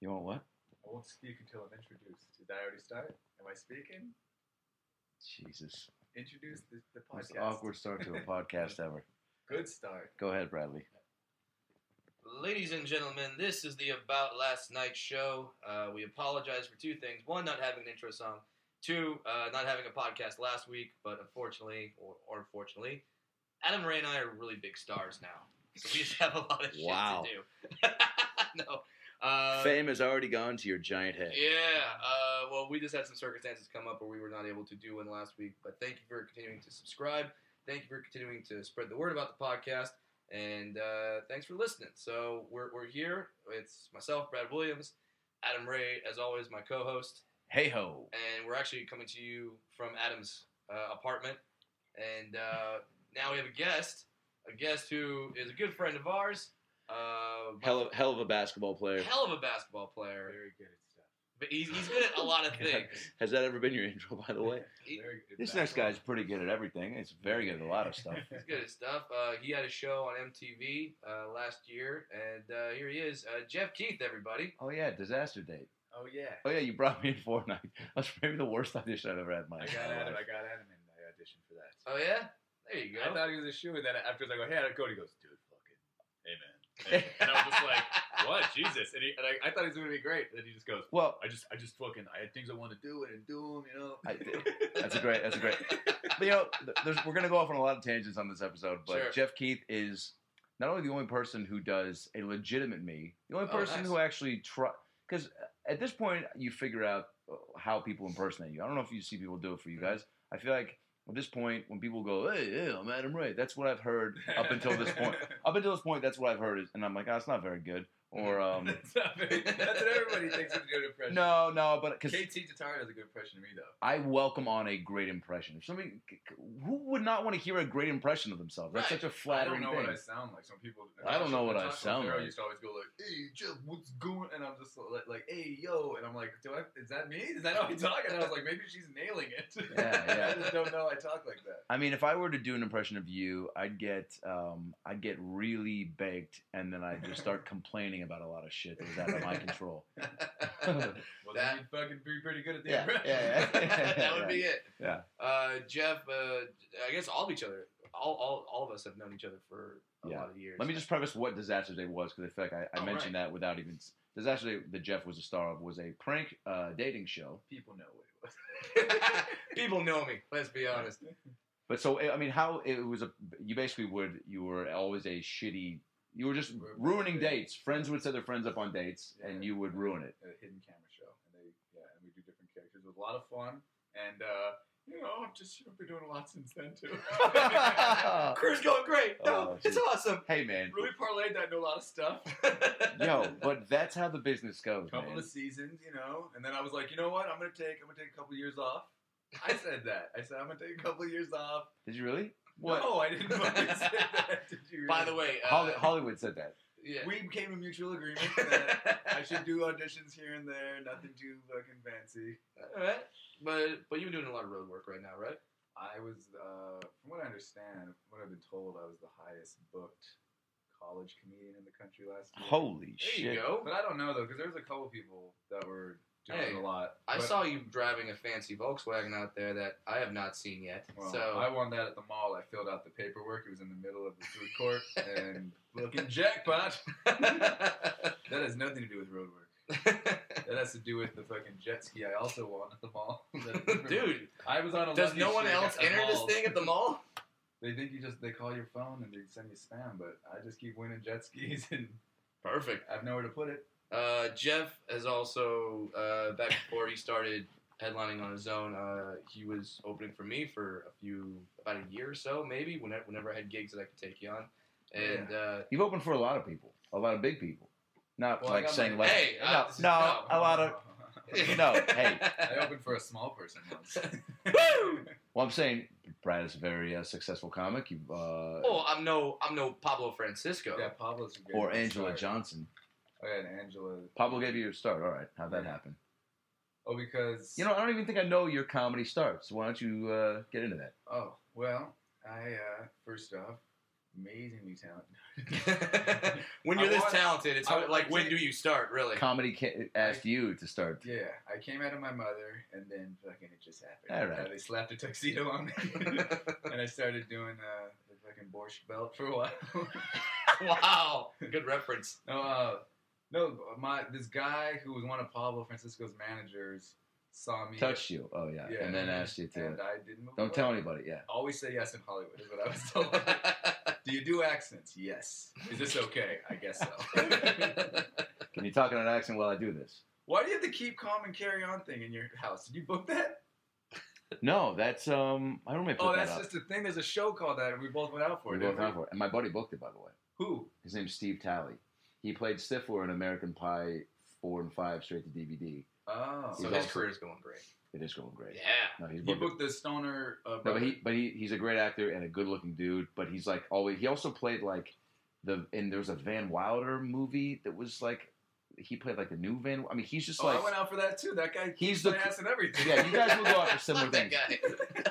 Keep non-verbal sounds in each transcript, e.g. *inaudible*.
You want what? I won't speak until I'm introduced. Did I already start? Am I speaking? Jesus. Introduce the, the Most podcast. awkward start to a *laughs* podcast ever. Good start. Go ahead, Bradley. Ladies and gentlemen, this is the About Last Night show. Uh, we apologize for two things. One, not having an intro song. Two, uh, not having a podcast last week, but unfortunately, or, or unfortunately, Adam Ray and I are really big stars now. So we just have a lot of shit Wow. to do. *laughs* no. Uh, Fame has already gone to your giant head. yeah, uh, well, we just had some circumstances come up where we were not able to do one last week. But thank you for continuing to subscribe. Thank you for continuing to spread the word about the podcast. And uh, thanks for listening. So we're, we're here. It's myself, Brad Williams, Adam Ray, as always, my co host. Hey ho. And we're actually coming to you from Adam's uh, apartment. And uh, now we have a guest, a guest who is a good friend of ours. Uh, Hell of, hell of a basketball player. hell of a basketball player. Very good at stuff. But he's, he's good at a lot of *laughs* things. Has that ever been your intro, by the way? He- This next guy's pretty good at everything. It's very good at a lot of stuff. He's good at stuff. Uh, he had a show on MTV uh, last year, and uh, here he is, uh, Jeff Keith. Everybody, Oh yeah, disaster date. Oh yeah. Oh yeah, you brought me in Fortnite. *laughs* That's maybe the worst audition I've ever had in my I life. got Adam. I got Adam, and I auditioned for that. oh yeah, there you go. I thought he was a shoe, and then afterwards I go, "Hey, Adam, go." And he goes, "Dude, fucking, hey man." And, *laughs* and I was just like, "What, Jesus?" And, he, and I, I thought he was gonna be great. And then he just goes, Well, "I just, I just fucking, I had things I wanted to do, and do them, you know." I. *laughs* That's a great- that's a great- but you know, there's, we're gonna go off on a lot of tangents on this episode. But Sure. Jeff Keith is not only the only person who does a legitimate me, the only Oh, person nice. who actually try. Because at this point, you figure out uh, how people impersonate you. I don't know if you see people do it for you guys. I feel like at this point, when people go, "Hey, yeah, I'm Adam Ray," that's what I've heard up until this point. *laughs* Up until this point, that's what I've heard, is, and I'm like, "Oh, it's not very good." Or *laughs* um, that's, very, that's what everybody thinks is a good impression. no, no, but because KT Tatar does a good impression of me, though. I welcome on a great impression. If somebody, who would not want to hear a great impression of themselves? That's Right. such a I don't know thing. what I sound like. Some people. I don't know what I sound like. used to always go like, "Hey, Jeff, what's going?" And I'm just like, like, "Hey, yo," and I'm like, "Do I? Is that me? Is that how I talk?" And I was like, "Maybe she's nailing it." Yeah, *laughs* yeah. I just don't know. I talk like that. I mean, if I were to do an impression of you, I'd get, um, I'd get really baked, and then I'd just start *laughs* complaining about a lot of shit that was out of my control. *laughs* Well, That- then you'd fucking be pretty good at the Yeah, impression. yeah, yeah. *laughs* that would be it. Yeah. Uh, Jeff, uh, I guess all of each other, all, all, all of us have known each other for a Yeah. lot of years. Let me just preface what Disaster Date was, because I feel like I, I Oh, mentioned that without even. Disaster Date that Jeff was a star of was a prank uh, dating show. People know what it was. *laughs* People know me. Let's be honest. But so I mean, how it was a you basically would you were always a shitty. You were just ruining dates. Friends would set their friends up on dates, and you would ruin it. a hidden camera show, and they yeah, and we do different characters. It was a lot of fun, and uh, you know, I've just you know, been doing a lot since then too. *laughs* Crew's going great. No, Oh, it's awesome. Hey man, really parlayed that into a lot of stuff. yo, *laughs* but that's how the business goes, couple man. of seasons, you know, and then I was like, you know what, I'm gonna take I'm gonna take a couple years off. I said that. I said I'm gonna take a couple of years off. Did you really? What? No, I didn't fucking say *laughs* that. Did you? By the way, uh, Holly, Hollywood said that. yeah. we came to mutual agreement *laughs* that I should do auditions here and there, nothing too fucking fancy. All right. But but you're doing a lot of road work right now, right? I was, uh, from what I understand, from what I've been told, I was the highest booked college comedian in the country last year. Holy There shit! you go. But I don't know though, because there was a couple people that were doing Hey, a lot. I But- saw you driving a fancy Volkswagen out there that I have not seen yet. Well, so I won that at the mall. I filled out the paperwork. It was in the middle of the food court, and looking jackpot. *laughs* That has nothing to do with road work. *laughs* That has to do with the fucking jet ski I also won at the mall. *laughs* Dude, I was on a does no one else enter this thing at the mall? They think you just they call your phone and they send you spam, but I just keep winning jet skis and Perfect. I have nowhere to put it. Uh, Jeff has also uh, back before he started headlining on his own. Uh, he was opening for me for a few about a year or so, maybe. Whenever, whenever I had gigs that I could take you on, and uh, You've opened for a lot of people, a lot of big people. Not Well, like saying my- like Hey, no, uh, no, no. a lot of *laughs* no. Hey, I opened for a small person once. Woo! *laughs* well, I'm saying Brad is a very uh, successful comic. You uh, Oh, I'm no, I'm no Pablo Francisco. yeah, Pablo's a great or Angela start. Johnson. Yeah, and Angela. Pablo gave you your start. All right, how'd that Yeah. happen? Oh, because You know, I don't even think I know your comedy starts. Why don't you uh, get into that? Oh well, I uh, first off amazingly talented. *laughs* when you're I this want- talented, it's I- hard, like I when can't- do you start? Really? Comedy ca- asked you to start. yeah, I came out of my mother, and then fucking it just happened. All right. Uh, they slapped a tuxedo on me, *laughs* and I started doing uh, the fucking borscht belt for a while. *laughs* wow, good reference. no, uh, no, my this guy who was one of Pablo Francisco's managers saw me. Touched you. Oh yeah. Yeah, and then asked you to. and I didn't move Don't away. tell anybody. Yeah. Always say yes in Hollywood is what I was told. *laughs* do you do accents? Yes. Is this okay? I guess so. *laughs* Can you talk in an accent while I do this? Why do you have to keep calm and carry on thing in your house? Did you book that? *laughs* No, that's um. I don't remember. Oh, that's that just a thing. There's a show called that, and we both went out for We it. both didn't went for it. And my buddy booked it, by the way. Who? His name's Steve Talley. He played Stifler in American Pie four and five straight to DVD. Oh, so his also- is going great. It is going great. Yeah. No, he's he booked. booked the stoner. Uh, no, but he but he, he's a great actor and a good looking dude. But he's like always. He also played like the and there was a Van Wilder movie that was like he played like the new Van. I mean, he's just Oh, like I went out for that too. That guy. He's He's the- ass and everything. yeah. You guys will go out for *laughs* similar things. guy.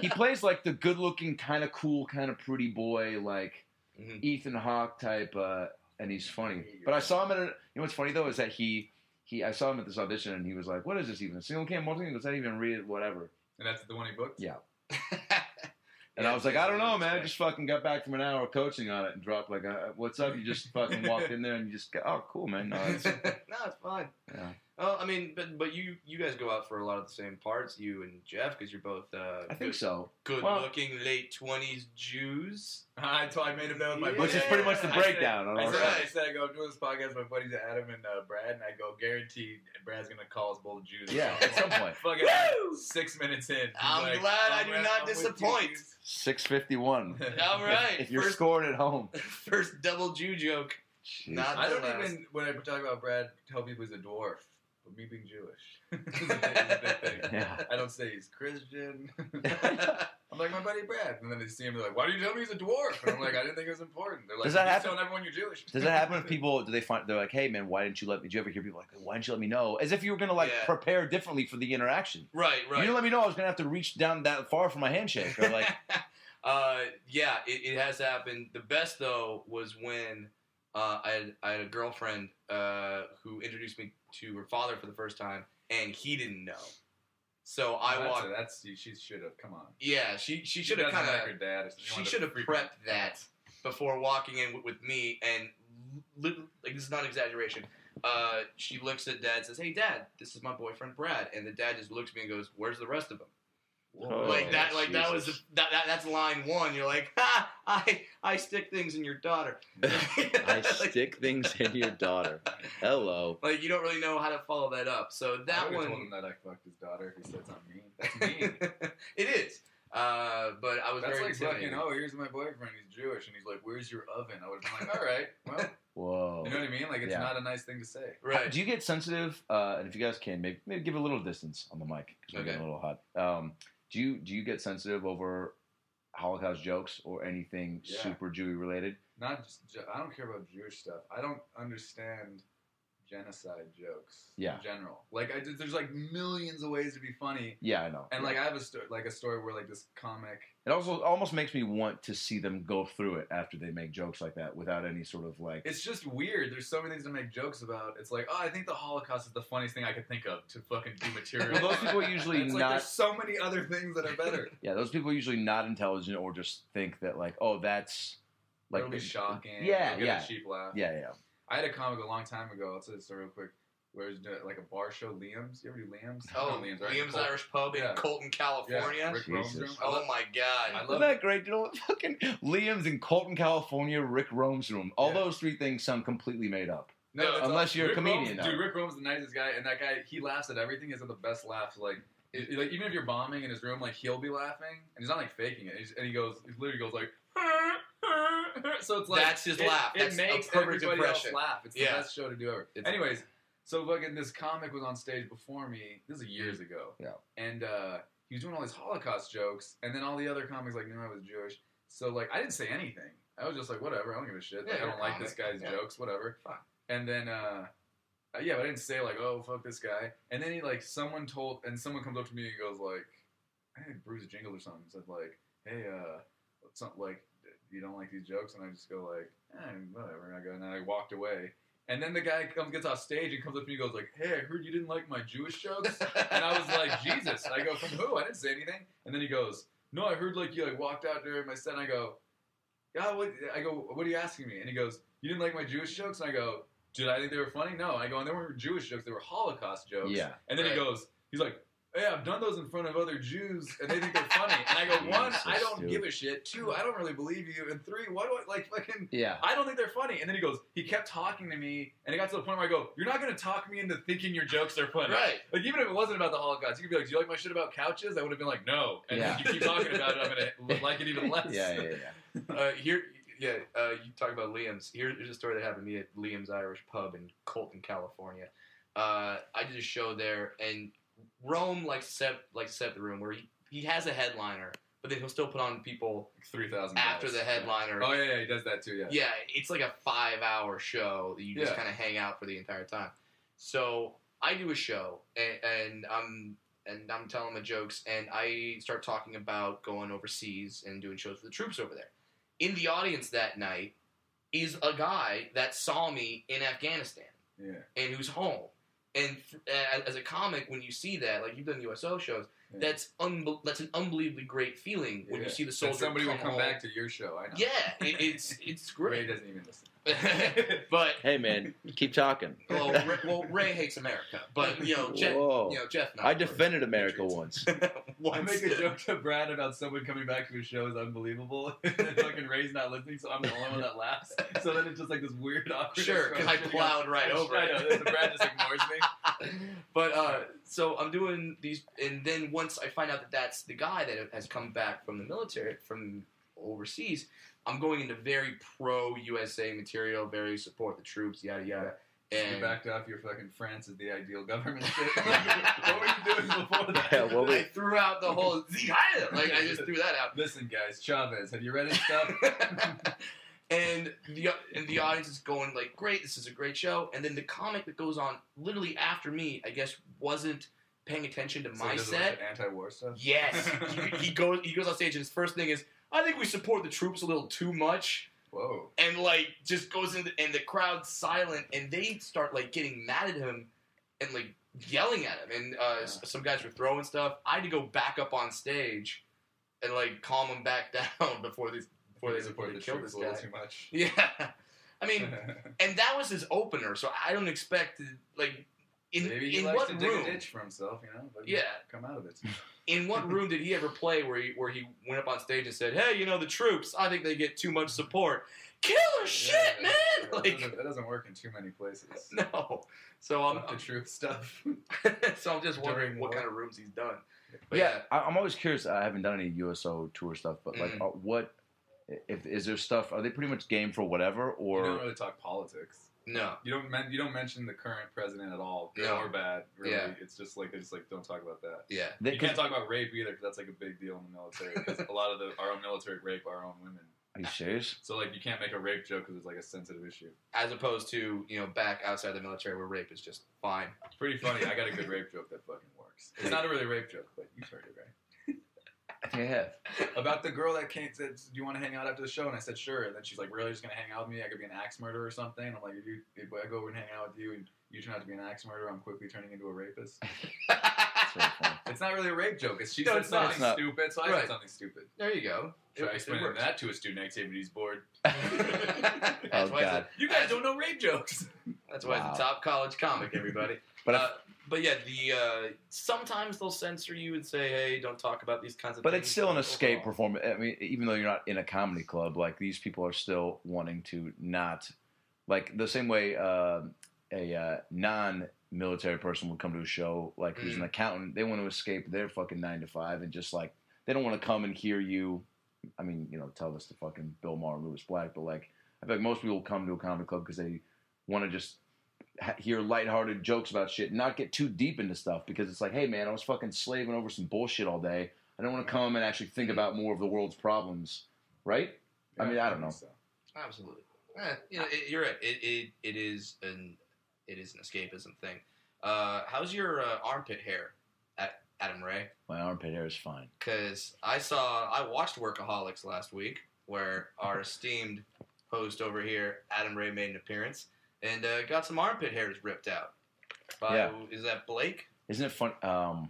He plays like the good looking, kind of cool, kind of pretty boy, like Mhm. Ethan Hawke type, uh, and he's funny. But I saw him at a, you know what's funny though is that he he I saw him at this audition and he was like, "What is this even? Single cam multi?" He that even read it, whatever." And that's the one he booked. Yeah. *laughs* And Yeah, I was like, "I don't know, man. I just fucking got back from an hour of coaching on it and dropped like, a, what's up?" You just fucking walked in there and you just go, "Oh, cool, man." No, it's, *laughs* *laughs* no, it's fine. yeah. Well, I mean, but but you you guys go out for a lot of the same parts, you and Jeff, because you're both uh, I think good, so. good Well- looking late twenties Jews. I told I made a note with my Yeah. buddies. Which is pretty much the I said- breakdown on I said. I said I go I'm doing this podcast with my buddies Adam and uh, Brad, and I go guaranteed Brad's gonna call us both Jews. Yeah, at some point. Fucking Woo! six minutes in. I'm like, glad I "I'm do with- not I'm disappoint." Jews." Six fifty one. *laughs* All right, If you're first, scoring at home. *laughs* first double Jew joke. Not- I don't last. even when I talk about Brad tell people he's a dwarf. But me being Jewish *laughs* is a big, is a big *laughs* thing. Yeah. I don't say he's Christian. *laughs* I'm like my buddy Brad, and then they see him. They're like, "Why do you tell me he's a dwarf?" And I'm like, "I didn't think it was important." They're like, Does that happen? telling everyone you're Jewish." Does that happen if people do they find they're like, hey man, why didn't you let me? Did you ever hear people like, why didn't you let me know? As if you were gonna like Yeah. prepare differently for the interaction. right, right. You didn't let me know I was gonna have to reach down that far for my handshake. Or like, uh, yeah, it, it has happened. The best though was when uh, I had I had a girlfriend uh, who introduced me to her father for the first time, and he didn't know. So I Oh, that's walked. a- that's she should have. Come on. yeah, she she should have kind like her dad. she should have prepped that before walking in with, with me, and li- like this is not an exaggeration. Uh, she looks at dad, and says, "Hey, dad, this is my boyfriend Brad," and the dad just looks at me and goes, "Where's the rest of them?" Oh, like that, like that was the, Jesus. that, that. That's line one. You're like, *laughs* ha! I I stick things in your daughter. *laughs* I like, *laughs* stick things in your daughter. Hello. like you don't really know how to follow that up. So that would've told one, him that I fucked his daughter. If he said something mean, that's mean. it is. Uh, but I was That's very like fucking. Oh, here's my boyfriend. He's Jewish, and he's like, "Where's your oven?" I would have been like, "All right, well, Whoa. you know what I mean? Like, it's Yeah. not a nice thing to say." right. Do you get sensitive? Uh, and if you guys can, maybe, maybe give a little distance on the mic because we're Okay. getting a little hot. Um, do you do you get sensitive over Holocaust jokes or anything Yeah. super Jewy related? Not just. I don't care about Jewish stuff. I don't understand genocide jokes. Yeah. In general, like I did, there's like millions of ways to be funny, Yeah, I know. and Yeah. like I have a story, like a story where like this comic. It also almost makes me want to see them go through it after they make jokes like that without any sort of like. It's just weird. There's so many things to make jokes about. It's like, oh, I think the Holocaust is the funniest thing I could think of to fucking do material. Well, those people usually *laughs* it's like not- there's so many other things that are better. *laughs* Yeah, those people are usually not intelligent or just think that like, oh, that's like It'll be shocking. Yeah, yeah. A cheap laugh. Yeah, yeah. I had a comic a long time ago. I'll tell the story real quick. Where it was like a bar show, Liam's. You ever do Liam's? Oh, You know right? Liam's Col- Irish Pub in Yeah. Colton, Yeah, California. Rick Rome's room. I Oh my god! I Isn't love that great? You know, fucking Liam's in Colton, California, Rick Rome's room. All Yeah. those three things sound completely made up. No, that's Unless all- you're a comedian, Rome's- though. dude, Rick Rome's the nicest guy, and that guy he laughs at everything. He's got the best laughs. Like, it, like even if you're bombing in his room, like he'll be laughing, and he's not like faking it. He's, and he goes, he literally goes like. So it's like That's his it, laugh. It That's a makes perfect everybody impression. else laugh. It's the Yeah. best show to do ever. It's Anyways, so fucking this comic was on stage before me. This is years ago. Yeah. And uh, he was doing all these Holocaust jokes, and then all the other comics like knew I was Jewish. So like I didn't say anything. I was just like whatever. I don't give a shit. Yeah, Like, I don't a like this guy's Yeah. jokes. Whatever. Fine. And then uh, uh, yeah, but I didn't say like oh fuck this guy. And then he like someone told and someone comes up to me and goes like, I think Bruce Jingle or something said like, hey uh, something like. you don't like these jokes, and I just go like, eh, whatever. And I go, and then I walked away. And then the guy comes, gets off stage, and comes up to me, and goes like, "Hey, I heard you didn't like my Jewish jokes." And I was like, *laughs* "Jesus!" I go, "From who? I didn't say anything." And then he goes, "No, I heard like you like walked out during my set." And I go, "Yeah, what?" I go, "What are you asking me?" And he goes, "You didn't like my Jewish jokes?" And I go, "Did I think they were funny?" No. I go, "And they weren't Jewish jokes; they were Holocaust jokes." Yeah. And then he goes, he's like, "Hey, I've done those in front of other Jews, and they think they're funny." And I go, *laughs* "One, so I don't stupid. give a shit. Two, I don't really believe you. And three, what do I like? Fucking, Yeah. I don't think they're funny." And then he goes, he kept talking to me, and it got to the point where I go, "You're not gonna talk me into thinking your jokes are funny." Right. Like even if it wasn't about the Holocaust, you could be like, "Do you like my shit about couches?" I would have been like, "No." And Yeah. if you keep talking about it, I'm gonna *laughs* like it even less. Yeah, yeah, yeah. *laughs* Uh, here, yeah, uh, you talk about Liam's. Here's a story that happened to me at Liam's Irish Pub in Colton, California. Uh, I did a show there, and Rome likes to set like to set the room where he, he has a headliner, but then he'll still put on people Three thousand after the headliner. Oh yeah, yeah, he does that too. Yeah. Yeah, it's like a five hour show that you just Yeah. kind of hang out for the entire time. So I do a show and, and I'm and I'm telling the jokes and I start talking about going overseas and doing shows for the troops over there. In the audience that night is a guy that saw me in Afghanistan Yeah. and who's home. And f- as a comic, when you see that, like you've done USO shows, Yeah. that's unbe- that's an unbelievably great feeling when Yeah. you see the That soldier somebody come will come home. back to your show. I know. Yeah, it, it's it's *laughs* Ray great. doesn't even listen. *laughs* but *laughs* Hey, man, keep talking. well, Ray, well, Ray hates America, but you know, Jeff, you know, Jeff. Not I defended America once. *laughs* I make a joke to Brad about someone coming back to his show is unbelievable, and then fucking Ray's not listening, so I'm the only one that laughs. So then it's just like this weird awkward. Sure, because I plowed right over I it. know. Brad just ignores me. but uh, so I'm doing these, and then once I find out that that's the guy that has come back from the military, from overseas, I'm going into very pro USA material, very support the troops, yada yada. You backed off your fucking France is the ideal government shit. *laughs* what were you doing before that? Yeah, what I threw out the whole *laughs* like I just threw that out. Listen, guys, Chavez, have you read his stuff? *laughs* and the and the audience is going like, "Great, this is a great show." And then the comic that goes on literally after me, I guess, wasn't paying attention to So my he does a set. bunch anti-war stuff. Yes, he, he goes he goes on stage and his first thing is, "I think we support the troops a little too much," Whoa. and like just goes in and the crowd's silent, and they start like getting mad at him and like yelling at him, and uh, s- some guys were throwing stuff. I had to go back up on stage and like calm him back *laughs* down before these before they, before support they the troops this a little guy. too much. *laughs* Yeah. I mean, *laughs* and that was his opener, so I don't expect to, like in Maybe he in likes what to dig room? a ditch for himself, you know. But Yeah. come out of it. *laughs* In what room did he ever play where he where he went up on stage and said, "Hey, you know the troops, I think they get too much support." Killer shit, Yeah, man! That, Like doesn't, that doesn't work in too many places. *laughs* no. So I'm, Fuck the truth stuff. *laughs* so I'm just wondering During what kind of rooms he's done. But yeah, I, I'm always curious. I haven't done any USO tour stuff, but like, Mhm. uh, what if is there stuff? Are they pretty much game for whatever, you or don't really talk politics. No. You don't men- you don't mention the current president at all, good No. or bad. Really, Yeah. it's just like they just like don't talk about that. Yeah. they, You can't talk about rape either because that's like a big deal in the military. Because a lot of the our own military rape our own women. Are you serious? So like you can't make a rape joke because it's like a sensitive issue. As opposed to you know back outside the military where rape is just fine. It's pretty funny. I got a good rape joke that fucking works. It's not a really rape joke, but you've heard it, right? I think I have. About the girl that came said, "Do you want to hang out after the show?" And I said, "Sure." And then she's like, "Really, just gonna hang out with me? I could be an axe murderer or something." I'm like, "If you if I go over and hang out with you and you turn out to be an axe murderer, I'm quickly turning into a rapist." *laughs* That's. It's not really a rape joke. It's she No, said it's something not. stupid, so I Right. said something stupid. there you go. Try It- it explaining works. that to a student activities board. *laughs* *laughs* That's Oh, why it's a- God. You guys don't know rape jokes. *laughs* That's why Wow. it's a top college comic, everybody. But uh, but yeah, the uh, sometimes they'll censor you and say, "Hey, don't talk about these kinds of things. But things." it's still an escape overall- performance. I mean, even though you're not in a comedy club, like these people are still wanting to not, like the same way uh, a uh, non-military person would come to a show, like who's an Mm. accountant. They want to escape their fucking nine to five and just like they don't want to come and hear you. I mean, you know, tell this to fucking Bill Maher Lewis Black, but like I feel like most people come to a comedy club because they want to just hear lighthearted jokes about shit, and not get too deep into stuff because it's like, hey man, I was fucking slaving over some bullshit all day. I don't want to come and actually think about more of the world's problems, right? I mean, I don't know. So. Absolutely. Eh, you know, it, you're right. It, it it is an it is an escapism thing. Uh, how's your uh, armpit hair, Adam Ray? My armpit hair is fine. Because I saw I watched Workaholics last week. where our esteemed host over here, Adam Ray, made an appearance and uh, got some armpit hairs ripped out. By, Yeah. Is that Blake? Isn't it fun? Um,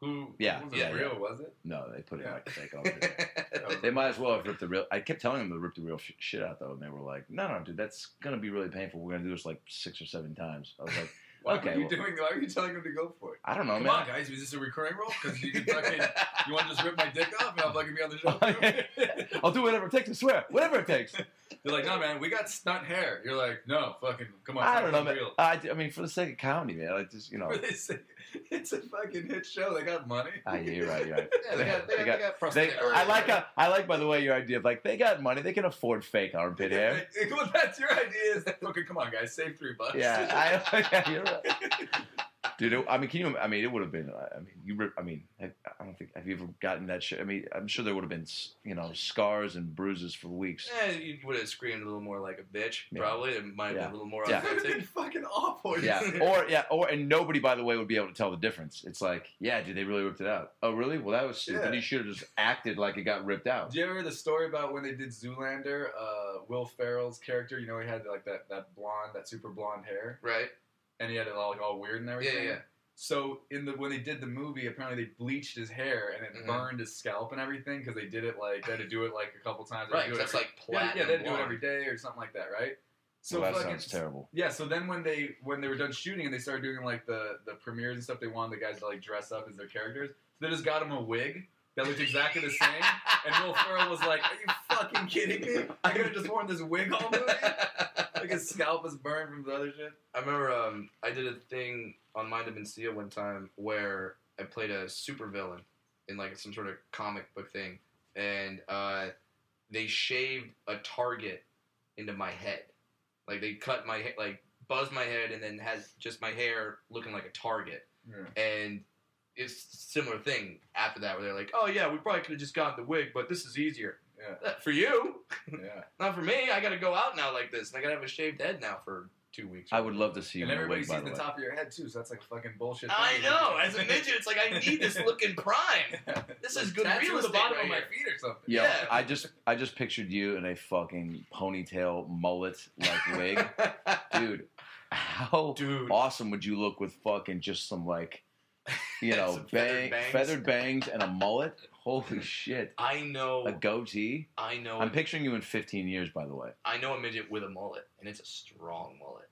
Who? Yeah, Was it yeah, real? Was it? no, they put it Yeah. like fake *laughs* on it. They might as well have ripped the real. I kept telling them to rip the real sh- shit out though, and they were like, "No, no, dude, that's gonna be really painful. We're gonna do this like six or seven times." I was like, Why Okay, are you well- doing? Why are you telling him to go for it? "I don't know, Come man." on, guys. Is this a recurring role? Because you can *laughs* fucking. You want to just rip my dick off and I'll fucking be on the show? *laughs* I'll do whatever it takes. I swear, whatever it takes. *laughs* They're like, no, man, we got stunt hair. You're like, no, fucking, come on. I don't know, man. I, I mean, for the sake of comedy, man, I just you know. What they say? It's a fucking hit show. They got money. Ah, yeah, you're right. You're right. *laughs* Yeah, they got, they got, they got They, prosthetic I like how, I like by the way your idea of like they got money they can afford fake armpit hair. *laughs* well, that's your idea. Is okay, come on, guys, save three bucks. Yeah, I, *laughs* yeah, you're right. Dude, it, I mean, can you? I mean, it would have been. I mean, you. rip- I mean, I, I don't think. Have you ever gotten that shit? I mean, I'm sure there would have been, you know, scars and bruises for weeks. Eh, you would have screamed a little more like a bitch, Yeah. probably. It might have Yeah. been a little more Yeah. That would been authentic. fucking awful. Yeah, or yeah, or and nobody, by the way, would be able to tell the difference. It's like, yeah, dude, they really ripped it out. Oh, really? Well, that was stupid. Yeah. He should have just acted like it got ripped out. Do you ever hear the story about when they did Zoolander? Uh, Will Ferrell's character, you know, he had like that, that blonde, that super blonde hair, Right? And he had it all like all weird and everything. yeah, yeah. So in the when they did the movie, apparently they bleached his hair and it Mhm. burned his scalp and everything because they did it like they had to do it like a couple times. They Right, had to 'cause do it that's every- like yeah, platinum. yeah, they had to do it every day or something like that, right? So that fucking- sounds terrible. Yeah, so then when they when they were done shooting and they started doing like the the premieres and stuff, they wanted the guys to like dress up as their characters. So they just got him a wig that looked exactly the same. And Will Ferrell was like, "Are you fucking kidding me? I could have just worn this wig all movie. Like his scalp was burned from the other shit." I remember um, I did a thing on Mind of Mencia one time where I played a supervillain in like some sort of comic book thing, and uh, they shaved a target into my head. Like they cut my he- like buzzed my head and then has just my hair looking like a target. Yeah. And it's similar thing after that where they're like, oh yeah, we probably could have just gotten the wig, but this is easier. Yeah, Uh, For you, yeah. *laughs* not for me. I got to go out now like this, and I got to have a shaved head now for two weeks. I would love to see you And everybody wig, sees by the, the way. top of your head too, so that's like fucking bullshit. I know. *laughs* As a midget, it's like I need this looking *laughs* prime. This is good Tattoo real the bottom right of my here. feet or something. Yeah, Yeah. I just I just pictured you in a fucking ponytail mullet like wig, dude. How Dude. awesome would you look with fucking just some like, you *laughs* know, Some feathered bang, bangs. feathered bangs and a mullet? Holy shit! I know. A goatee. I know. I'm picturing you in 15 years, by the way. I know a midget with a mullet, and it's a strong mullet.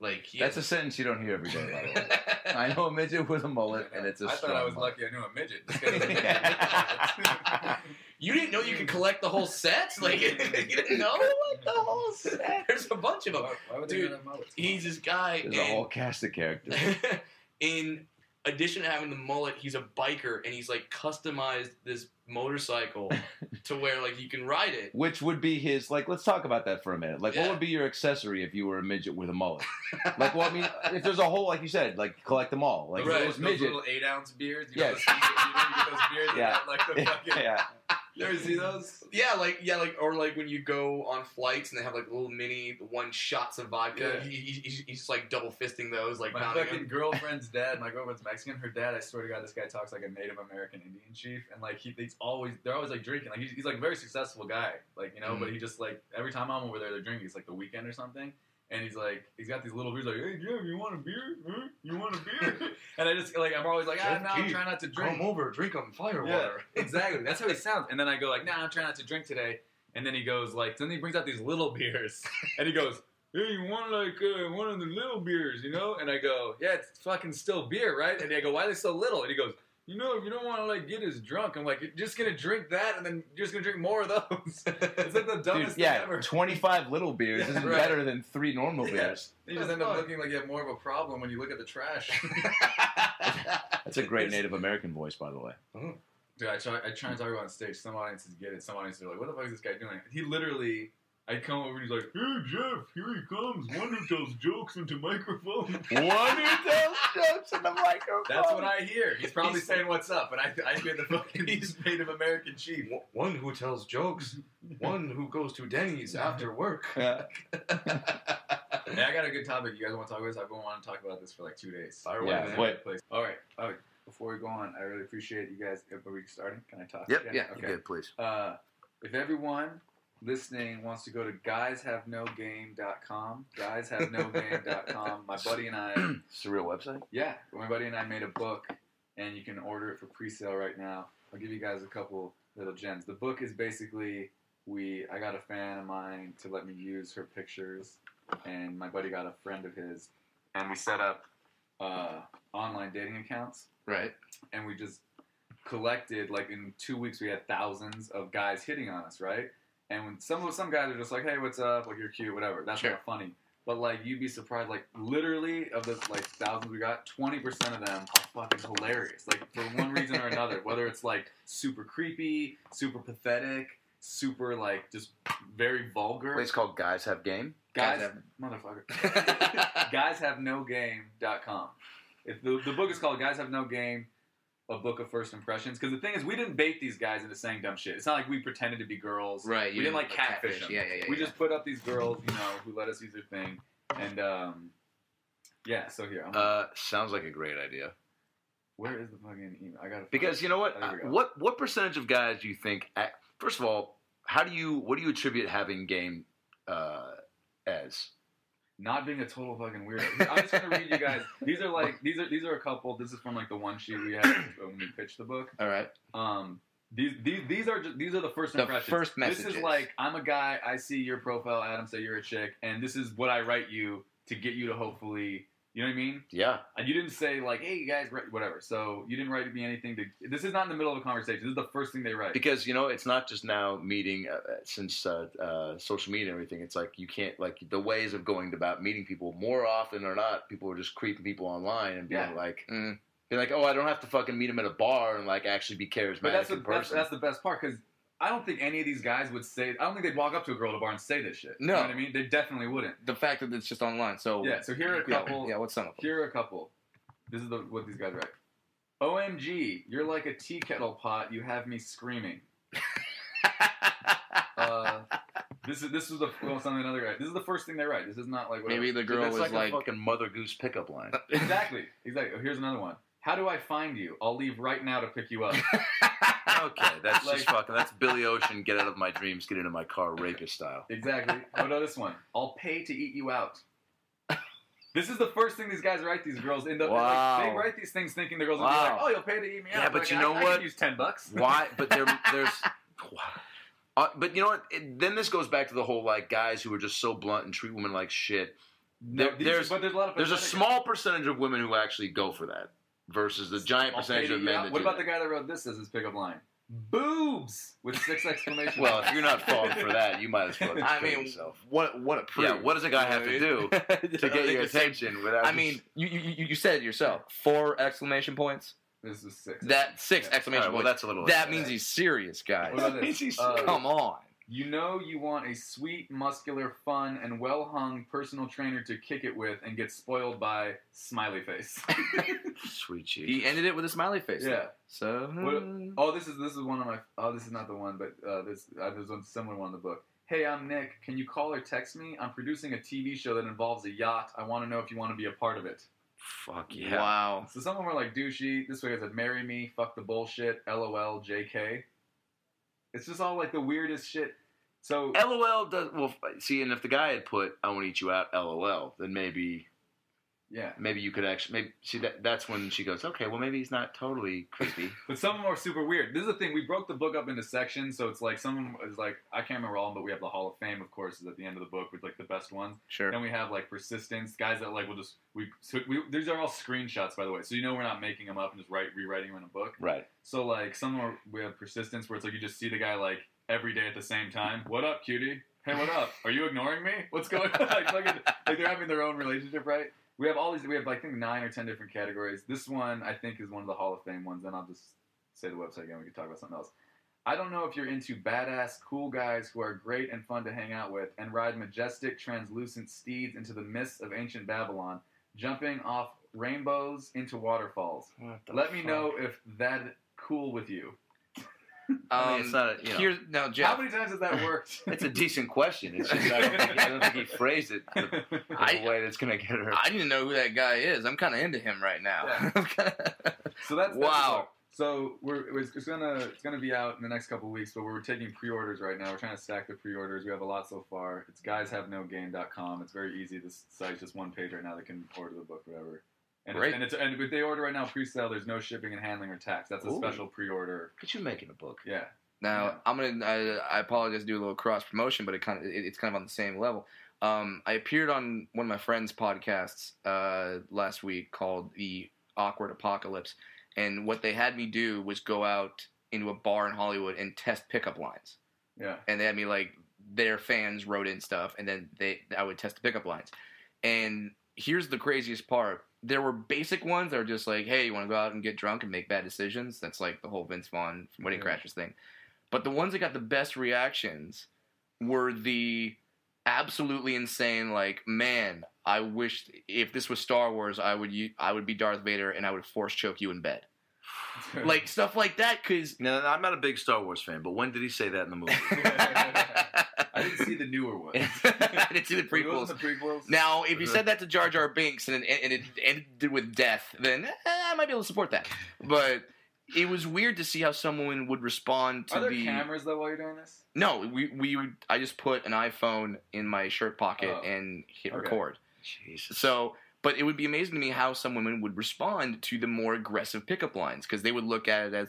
Like he That's a has sentence you don't hear every day, by the way. *laughs* I know a midget with a mullet, and it's a I thought strong I was mullet. lucky I knew a midget. This *laughs* guy's you didn't know you could collect the whole set. Like you didn't know what the whole set. There's a bunch of them. Why- why would Dude, not have? He's this guy. There's a and- whole cast of characters. in addition to having the mullet, he's a biker and he's like customized this motorcycle *laughs* to where like you can ride it. Which would be his like? Let's talk about that for a minute. Like, Yeah. what would be your accessory if you were a midget with a mullet? *laughs* Like, well, I mean, if there's a whole, like you said, like collect them all. Like, those, those, those midget. little eight ounce beers. You Yeah. know, those, you, know, you get those beers. *laughs* Yeah. got, like the fucking. yeah, You ever see those? Yeah, like yeah, like or like when you go on flights and they have like little mini one shots of vodka. Yeah. He, he, he's, he's just like double fisting those, like My fucking girlfriend's dad, my girlfriend's Mexican. Her dad, I swear to God, this guy talks like a Native American Indian chief, and like he, he's always, they're always like drinking. Like he's, he's like a very successful guy, like you know. Mm. But he just like every time I'm over there, they're drinking. It's like the weekend or something, and he's like, he's got these little beers, like, hey Jim, you want a beer? Huh? You want a beer? *laughs* and I just like, I'm always like, ah, no, I'm trying not to drink. Come over, drink on fire Yeah, water. *laughs* exactly. That's how he sounds. And then I go like, nah, I'm trying not to drink today. And then he goes like, then he brings out these little beers, *laughs* and he goes, hey, you want like uh, one of the little beers, you know? And I go, yeah, it's fucking still beer, right? And I go, why are they so little? And he goes, you know, if you don't want to like get as drunk, I'm like, you're just gonna drink that, and then you're just gonna drink more of those. *laughs* it's like the dude. dumbest Yeah, thing ever. 25 little beers Yeah, is right. better than three normal Yeah. beers. You just end up looking like you have more of a problem when you look at the trash. *laughs* *laughs* That's a great Native American voice, by the way. Dude, I try, I try and talk about it on stage. Some audiences get it. Some audiences are like, "What the fuck is this guy doing?" He literally, I come over and he's like, "Hey Jeff, here he comes, one who tells jokes into microphone." *laughs* One who tells jokes into the microphone. That's what I hear. He's probably He's- saying what's up, but I, I hear the *laughs* fucking he's Native American chief. one who tells jokes, one who goes to Denny's after work. Yeah. *laughs* Yeah, I got a good topic. You guys want to talk about this? I've been wanting to talk about this for like two days. Fire away, Yeah, man. wait. Place. All right. All right. Before we go on, I really appreciate you guys. Are we starting? Can I talk? Yep. again? Yeah. Okay. Good, please. Uh, if everyone listening wants to go to guyshavenogame.com, guyshavenogame.com, my buddy and I, *clears throat* It's a real website. yeah, my buddy and I made a book, and you can order it for pre-sale right now. I'll give you guys a couple little gems. The book is basically we. I got a fan of mine to let me use her pictures, and my buddy got a friend of his, and we set up uh, online dating accounts Right. and we just collected like in two weeks we had thousands of guys hitting on us, right? And when some some guys are just like, "Hey, what's up? Like you're cute, whatever." That's Sure. not funny. But like you'd be surprised, like literally of the like thousands we got, twenty percent of them are fucking hilarious. Like for one reason or another, *laughs* whether it's like super creepy, super pathetic, super like just very vulgar. Wait, it's called Guys Have Game. guys, Guys have motherfucker *laughs* guyshavenogame.com. If the, the book is called Guys Have No Game, a book of first impressions. Because the thing is, we didn't bait these guys into saying dumb shit. It's not like we pretended to be girls. right. We didn't like catfish them. Yeah, yeah, yeah. we yeah. just put up these girls, you know, who let us use their thing. And, um, yeah, so here. I'm, Uh, sounds like a great idea. where is the fucking email? I got to Because you know what? There. What what percentage of guys do you think? First of all, how do you what do you attribute having game uh, as? Not being a total fucking weirdo. I'm just gonna read you guys. *laughs* These are like these are these are a couple. This is from like the one sheet we had when we pitched the book. All right. Um, these these these are just, these are the first The impressions. first This is like I'm a guy. I see your profile. Adam say you're a chick, and this is what I write you to get you to hopefully. You know what I mean? Yeah, And you didn't say like, "Hey, you guys, write, whatever." So you didn't write me anything. To this is not in the middle of a conversation. This is the first thing they write. because you know it's not just now meeting uh, uh, since uh, uh, social media and everything. It's like you can't like the ways of going about meeting people. More often or not, people are just creeping people online and being Yeah. like, Mm. being like, oh, I don't have to fucking meet him at a bar and like actually be charismatic but that's, the, in that's that's the best part because I don't think any of these guys would say. I don't think they'd walk up to a girl at a bar and say this shit. You No. know what I mean? They definitely wouldn't. The fact that it's just online. So Yeah. So here are a yeah, couple. Yeah. What's some of them? Here are a couple. This is the, what these guys write. OMG, you're like a tea kettle pot. You have me screaming. *laughs* Uh, this is this is the well, something another guy. This is the first thing they write. This is not like whatever. Maybe the girl was like, like, a fucking Mother Goose pickup line. *laughs* exactly exactly. Here's another one. How do I find you? I'll leave right now to pick you up. *laughs* okay, *laughs* that's Like- just fucking. That's Billy Ocean. Get out of my dreams. Get into my car, rapist style. exactly. How about this one? I'll pay to eat you out. This is the first thing these guys write. These girls end up Wow. like, they write these things thinking the girls will be like, "Oh, you'll pay to eat me out. Yeah, but Like, you know I what? could use ten bucks. Why? But there, *laughs* there's. Uh, but you know what? It, then this goes back to the whole like guys who are just so blunt and treat women like shit. No, these- there's- but there's a lot of There's a small percentage of women who actually go for that, versus the giant I'll percentage of men that What about that. the guy that wrote this as his pickup line? Boobs with six exclamation Well, if you're not falling for that, you might as well *laughs* I kill mean, yourself. what what a proof. Yeah, what does a guy have to do *laughs* to get your attention without? I mean, you, you you said it yourself. Four exclamation points. This is six. That six Yeah. Exclamation right, well, points. that's a little. that means he's serious, guys. What about this? *laughs* Uh, Come on. You know you want a sweet, muscular, fun, and well-hung personal trainer to kick it with and get spoiled by smiley face. *laughs* sweet cheese. He ended it with a smiley face. yeah. though. So What- Oh, this is this is one of my. Oh, this is not the one, but uh, this uh, there's one similar one in the book. Hey, I'm Nick. Can you call or text me? I'm producing a TV show that involves a yacht. I want to know if you want to be a part of it. Fuck yeah. wow. So some of them were like douchey. This way I said, marry me, fuck the bullshit, lol, jk. It's just all like the weirdest shit. So LOL does well. See, and if the guy had put "I want to eat you out," LOL, then maybe yeah, maybe you could actually maybe see that. That's when she goes, okay, well maybe he's not totally creepy. *laughs* but some of them are super weird. This is the thing. We broke the book up into sections, so it's like some of them is like I can't remember all of them, but we have the Hall of Fame, of course, is at the end of the book with like the best ones. Sure. Then we have like persistence, guys that like will just we, so we these are all screenshots by the way, so you know we're not making them up and just write rewriting them in a book. right. So like some are we have persistence where it's like you just see the guy like every day at the same time. What up, cutie? Hey, what up? Are you ignoring me? What's going on? *laughs* like, like they're having their own relationship, right? We have all these. We have like I think nine or ten different categories. This one I think is one of the Hall of Fame ones. Then I'll just say the website again. We can talk about something else. I don't know if you're into badass, cool guys who are great and fun to hang out with and ride majestic, translucent steeds into the mists of ancient Babylon, jumping off rainbows into waterfalls. Let me know if that cool with you. I mean, Um, it's not. A, you know, Here's now, Jeff. How many times has that worked? *laughs* it's a decent question. It's just I don't think, I don't think he phrased it the, the *laughs* I- way that's gonna get her. I didn't know who that guy is. I'm kind of into him right now. Yeah. *laughs* Kinda- so that's, that's Wow. So we're it's gonna it's gonna be out in the next couple of weeks, but we're taking pre-orders right now. We're trying to stack the pre-orders. We have a lot so far. It's guyshavenogame.com. It's very easy. This site's just one page right now. They can order the book, whatever. And Great. It's, and it's and if they order right now pre-sale, there's no shipping and handling or tax. That's a Ooh. special pre-order. Look at you making a book. Yeah. Now Yeah. I'm gonna. I, I apologize to do a little cross promotion, but it kind of it, it's kind of on the same level. Um, I appeared on one of my friends' podcasts uh, last week called the Awkward Apocalypse, and what they had me do was go out into a bar in Hollywood and test pickup lines. Yeah. and they had me like their fans wrote in stuff, and then they I would test the pickup lines. And here's the craziest part: there were basic ones that were just like, "Hey, you want to go out and get drunk and make bad decisions?" That's like the whole Vince Vaughn from Wedding Yeah. Crashers thing. But the ones that got the best reactions were the absolutely insane. Like, man, I wish if this was Star Wars, I would u- I would be Darth Vader and I would force choke you in bed. *laughs* Like stuff like that, because. No, no, I'm not a big Star Wars fan, but when did he say that in the movie? *laughs* *laughs* *laughs* I didn't see the newer one. I didn't see the prequels. The prequels. Now, if you said that to Jar Jar *laughs* Binks and it, and it ended with death, then eh, I might be able to support that. But it was weird to see how someone would respond to Are there the. cameras though while you're doing this? No, we we would. I just put an iPhone in my shirt pocket Oh, and hit okay. record. Jesus. So, but it would be amazing to me how some women would respond to the more aggressive pickup lines because they would look at it as,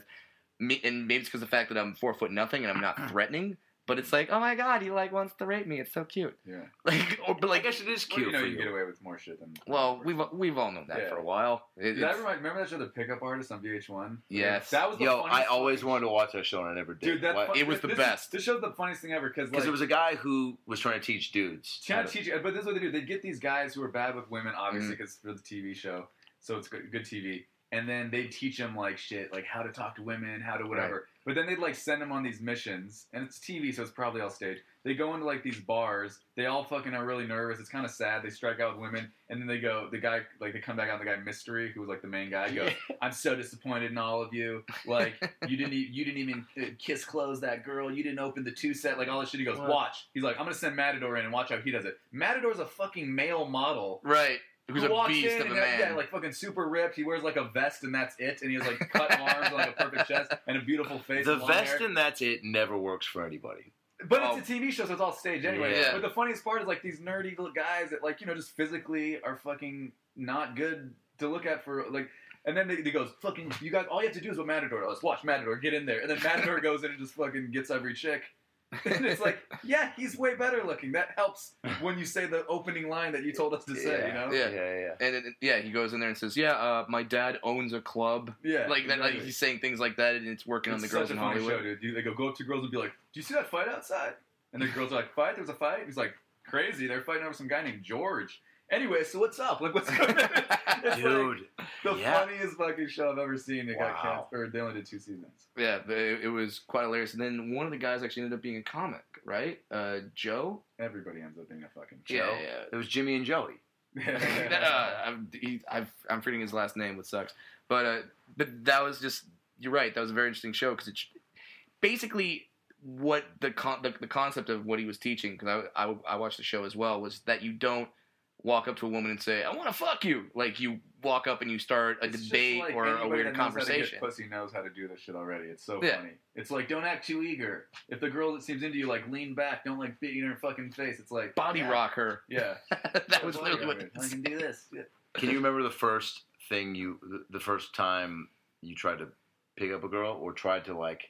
me, and maybe it's because of the fact that I'm four foot nothing and I'm not *clears throat* threatening. But it's like, oh my god, he like wants to rape me. It's so cute. Yeah. *laughs* Like, or, but I guess it is Well, cute you know for you you. get away with more shit than. well, we've we've all known that Yeah. for a while. It- Did that remind, remember that show, The Pickup Artist on VH1? Yes. That was the Yo, I always fucking- wanted to watch that show and I never did. Dude, that Why- fu- It was the this, best. This show's the funniest thing ever because Because like, there was a guy who was trying to teach dudes. trying to teach but this is what they do. They get these guys who are bad with women, obviously, Mm-hmm. for the TV show, so it's good, good TV. And then they teach them like shit, like how to talk to women, how to whatever. But then they'd like send them on these missions, and it's TV, so it's probably all staged. They go into like these bars. They all fucking are really nervous. It's kind of sad. They strike out with women, and then they go. The guy, like, they come back out. The guy Mystery, who was like the main guy, goes, *laughs* "I'm so disappointed in all of you. Like, you didn't, you didn't even uh, kiss close that girl. You didn't open the two set. Like all this shit." He goes, "Watch." He's like, "I'm gonna send Matador in and watch how he does it." Matador's a fucking male model. right. Who's who a walks beast in of a and, man. Yeah, like fucking super ripped. He wears like a vest and that's it. And he has like cut *laughs* arms, and, like a perfect chest, and a beautiful face. The and vest hair. and that's it never works for anybody. But Oh. it's a TV show, so it's all staged anyway. Yeah. But the funniest part is like these nerdy little guys that like you know just physically are fucking not good to look at for like. And then they, they goes fucking you guys. All you have to do is what Matador does. Watch Matador get in there, and then Matador *laughs* goes in and just fucking gets every chick. And it's like, *laughs* yeah, he's way better looking. That helps when you say the opening line that you told us to say. You know? Yeah. yeah, yeah. and then, yeah, he goes in there and says, "Yeah, uh, my dad owns a club." Yeah. like that, like he's saying things like that, and it's working on the girls such in a funny Hollywood. Show, dude. They go go up to girls and be like, "Do you see that fight outside?" And the girls are like, "Fight? There's a fight." He's like, "Crazy! They're fighting over some guy named George." Anyway, so what's up? Like, what's *laughs* going on? It's like Dude, the yeah. funniest fucking show I've ever seen. It got Wow. canceled, or they only did two seasons. Yeah, it, it was quite hilarious. And then one of the guys actually ended up being a comic, right? Uh, Joe. Everybody ends up being a fucking Yeah, Joe? yeah. It was Jimmy and Joey. *laughs* *laughs* uh, I'm, he, I've, I'm forgetting his last name, which sucks. But uh, but that was just you're right. That was a very interesting show because it basically what the, con- the the concept of what he was teaching. Because I, I I watched the show as well was that you don't walk up to a woman and say I want to fuck you. Like you walk up and you start a It's debate like or a weird that knows how to get conversation. Pussy knows how to do this shit already. It's so Yeah. funny. It's like don't act too eager. If the girl that seems into you like lean back, don't like beat in her fucking face. It's like Body yeah. rock her. Yeah, *laughs* that was literally what. I can do this. *laughs* Yeah. Can you remember the first thing you, the- the first time you tried to pick up a girl or tried to like?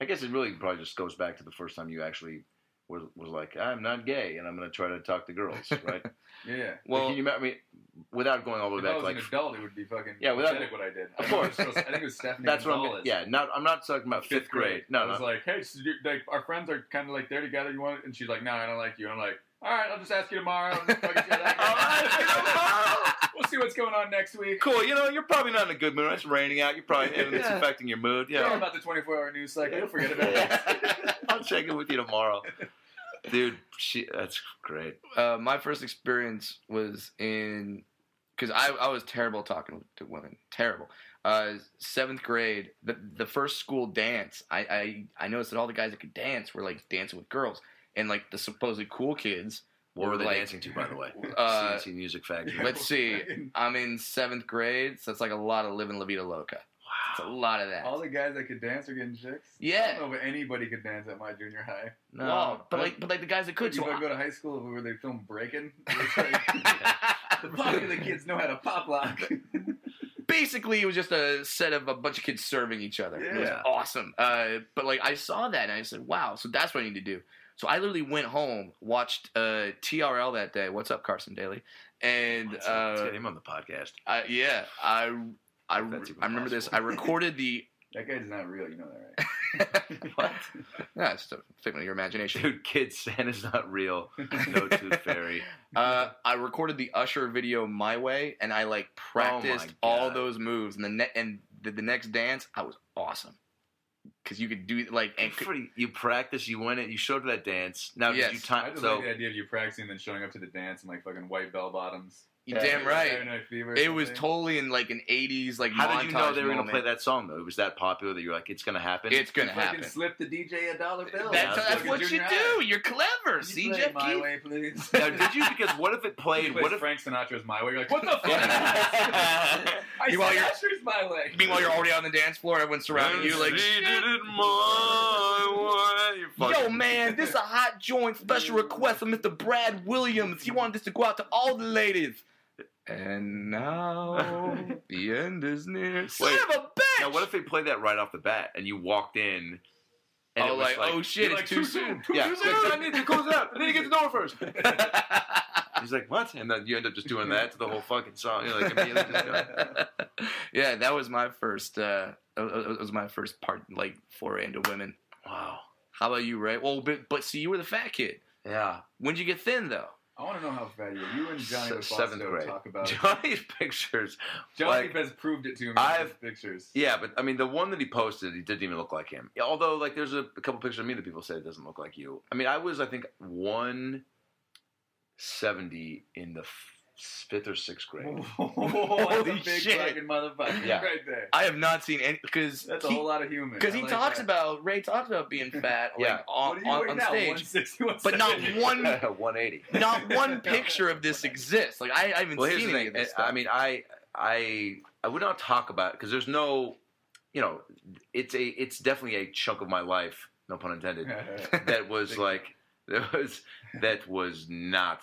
I guess it really probably just goes back to the first time you actually was was like, I'm not gay and I'm going to try to talk to girls, *laughs* right? Yeah. Well, can you remember? I mean, without going all the way back, was like an adult, it would be fucking Yeah, without- pathetic what I did. Of I course. was- I think it was Stephanie. that's what I'm. Gonzalez. Yeah, not I'm not talking about fifth grade. No, I was no. like, hey, so you- like, our friends are kind of like they're together. You want? it? And she's like, no, I don't like you. And I'm like, all right, I'll just ask you tomorrow. and fucking see how that. *laughs* All right, tomorrow. We'll see what's going on next week. Cool. You know, you're probably not in a good mood. It's raining out. You're probably and it's affecting your mood. Yeah. Yeah. about the 24 hour news cycle. You'll forget about it. *laughs* I'll check in with you tomorrow, dude. She, that's great. uh, my first experience was in because I, I was terrible talking to women terrible uh, seventh grade the, the first school dance I, I i noticed that all the guys that could dance were like dancing with girls and like the supposedly cool kids What were they like, dancing to, by the way? uh, C+C Music Factory. let's see *laughs* i'm in seventh grade so that's like a lot of living la vida loca It's a lot of that. All the guys that could dance are getting chicks. Yeah. I Yeah. don't know if anybody could dance at my junior high. No, Well, but like, but like the guys that could. you So want to go to high school where they film breaking? *laughs* It's like, the popular kids know how to pop lock. *laughs* basically it was just a set of a bunch of kids serving each other. It was Yeah. awesome. Uh, but like I saw that and I said, wow, so that's what I need to do. So I literally went home, watched uh, TRL that day. What's up, Carson Daly? And Let's get uh, him on the podcast. I, yeah, I I, That's I remember this. I *laughs* recorded the. That guy's not real, you know that, right? *laughs* *laughs* What? Yeah, it's a figment of your imagination. Dude, kids, Santa's not real. No tooth fairy. Uh, I recorded the Usher video my way, and I like practiced Oh all those moves. And the ne- and the, the next dance, I was awesome because you could do like and Good you. You practice, you win it, you showed up that dance. Now, Yes. did you I time? just So, like the idea of you practicing and then showing up to the dance in like fucking white bell bottoms. You damn right. Saturday Fever It was totally in like an '80s like. how did you know they were going going to play that song, though? It was that popular that you're like, it's going to happen? It's gonna You fucking happen. Slip the DJ a dollar bill. That's, Yeah, that's what you junior do. high. You're clever. Can you See, play Jeff My Keith. Way, please. *laughs* now, did you? Because what if it played? What What if if? Frank Sinatra's My Way? You're like, what the *laughs* fuck? I *laughs* Meanwhile, said My Way. Meanwhile, you're already on the dance floor. Everyone's surrounding you like, She did it my way. Yo, man, this is a hot joint special request from Mr. Brad Williams. He wanted this to go out to all the ladies. And now *laughs* the end is near. Son Wait, of a bitch! Now, what if they played that right off the bat and you walked in? And oh, it was like, like, oh shit, it's like, too too soon. soon, yeah, too soon. *laughs* I need to close it out. I need to get the door first. *laughs* He's like, what? And then you end up just doing that to the whole fucking song. You're like, just going, yeah, that was my first. Uh, it was my first part, like foray into women. wow. How about you, Ray? Well, but, but see, you were the fat kid. Yeah. When'd you get thin, though? I want to know how fat you are. You and Johnny Se- seventh grade. talk about. *laughs* Johnny's pictures. Johnny like- has proved it to me I've- pictures. Yeah, but I mean, the one that he posted, he didn't even look like him. Although, like, there's a, a couple pictures of me that people say it doesn't look like you. I mean, I was, I think, 170 in the fifth or sixth grade. Oh, *laughs* that's a Holy big shit. fucking motherfucker Yeah. right there. I have not seen any because That's a whole lot of human. because he like talks that. about Ray talks about being *laughs* fat, like, Yeah. on, What are you on, on stage, 160, but not one, 180. *laughs* not one picture of this exists. Like I, I haven't Well, seen the any of this I mean, I, I, I would not talk about it because there's no, you know, it's a, it's definitely a chunk of my life, no pun intended, that was like, that was, that was not.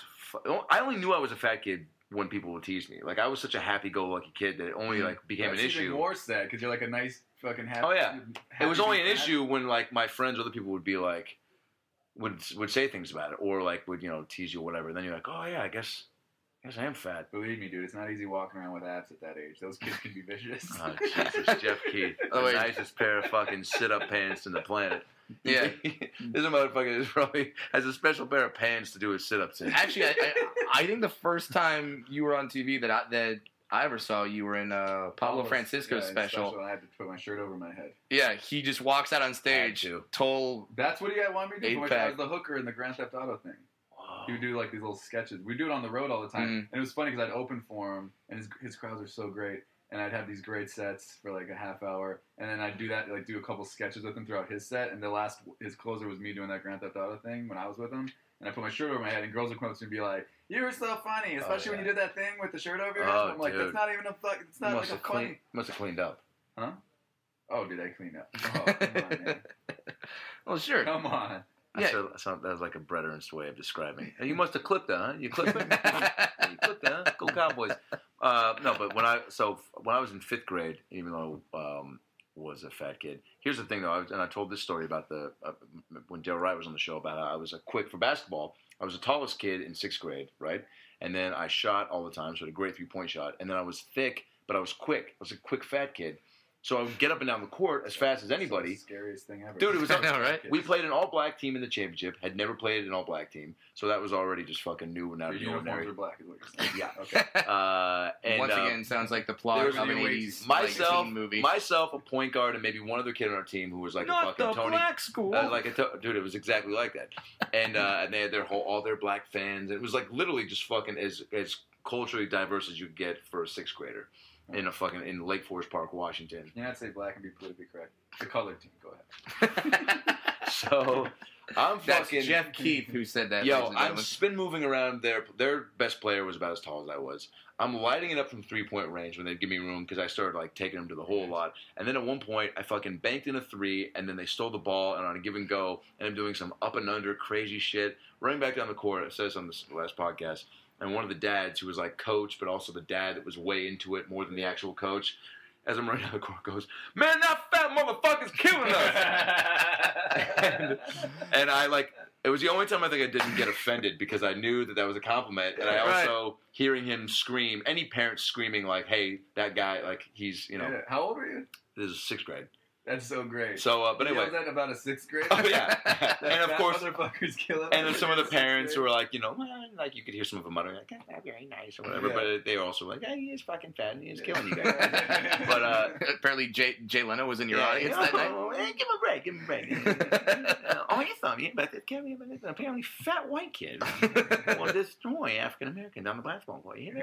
I only knew I was a fat kid when people would tease me. Like I was such a happy-go-lucky kid that it only Mhm. like became That's an even issue. more sad because you're like a nice fucking happy. Oh, yeah. happy it was only an fat. issue when like my friends, or other people would be like, would would say things about it, or like would you know tease you or whatever. And then you're like, oh yeah, I guess, I guess I am fat. Believe me, dude, it's not easy walking around with abs at that age. Those kids can be vicious. Oh Jesus, Geoff Keith, the Oh, wait. nicest pair of fucking sit-up pants in the planet. yeah. this motherfucker is probably has a special pair of pants to do his sit-ups in. Actually, I, I, I think the first time you were on TV that I, that I ever saw you were in uh, Pablo Oh, Francisco's yeah, special. I had to put my shirt over my head. Yeah, he just walks out on stage, to. told That's what he wanted me to do. Eight Put my- pack. I was the hooker in the Grand Theft Auto thing. He would do like these little sketches. We'd do it on the road all the time, Mhm. and it was funny because I'd open for him, and his his crowds are so great, and I'd have these great sets for like a half hour, and then I'd do that like do a couple sketches with him throughout his set, and the last his closer was me doing that Grand Theft Auto thing when I was with him, and I put my shirt over my head, and girls would come up to me and be like, "You were so funny, especially when yeah. you did that thing with the shirt over your head." Oh, I'm like, dude. "That's not even a fuck. It's not must like a have funny." must have cleaned up. Huh? Oh, did I clean up? *laughs* Oh, come on, man. "Well, sure." Come on. Yeah. That's, a, that's not- that was like a Brett way of describing it. You must have clipped that, huh? You clipped it? *laughs* you clipped that, huh? Go Cowboys. Uh, no, but when I so when I was in fifth grade, even though um, was a fat kid. Here's the thing, though, I was, and I told this story about the uh, when Dale Wright was on the show about how I was a quick for basketball. I was the tallest kid in sixth grade, right? And then I shot all the time, so I had a great three point shot. And then I was thick, but I was quick. I was a quick fat kid. So I would get up and down the court as fast as anybody. It's the scariest thing ever. Dude, it was *laughs* I know, right? We played an all black team in the championship. Had never played an all black team, so that was already just fucking new and out Your of the uniforms ordinary. are black, is what you're saying. Yeah. Okay. *laughs* Uh, and Once uh, again, sounds like the plot there of was an the '80s myself, like, teen movie. myself, a point guard, and maybe one other kid on our team who was like a Not fucking the Tony. black school. Uh, like a to- dude, it was exactly like that, and uh, and they had their whole all their black fans. It was like literally just fucking as as culturally diverse as you could get for a sixth grader in a fucking in Lake Forest Park, Washington. You know, I'd say black and be politically correct. The colored team, go ahead. *laughs* so I'm That's fucking Geoff Keith who said that. ladies Yo, I'm gentlemen. spin moving around their their best player was about as tall as I was. I'm lighting it up from three point range when they'd give me room because I started like taking them to the hole a lot. And then at one point I fucking banked in a three and then they stole the ball and on a give and go and I'm doing some up and under crazy shit. Running back down the court, it says on this last podcast, and one of the dads who was like coach, but also the dad that was way into it more than the actual coach. As I'm running down the court, goes, "Man, that fat motherfucker's killing us." *laughs* and, and I like it was the only time I think I didn't get offended because I knew that that was a compliment, and I Right. also hearing him scream, any parent screaming like, "Hey, that guy, like he's you know, Yeah. How old are you? this is sixth grade." That's so great. So, uh, but anyway, that about a sixth grader. oh yeah, *laughs* and of course, motherfucker's killing. and then some of the parents who grade. were like, you know, well, like you could hear some of them muttering, like, "That's not very nice" or whatever, Yeah. but they were also like, "Hey, he is fucking fat and he's killing you *laughs* guys." but uh, Apparently, Jay, Jay Leno was in your yeah, audience you that night. *laughs* know, hey, give him a break, give him a break. Oh, you thought me, but this kid, but this apparently fat white kid will destroy African Americans on the basketball court. You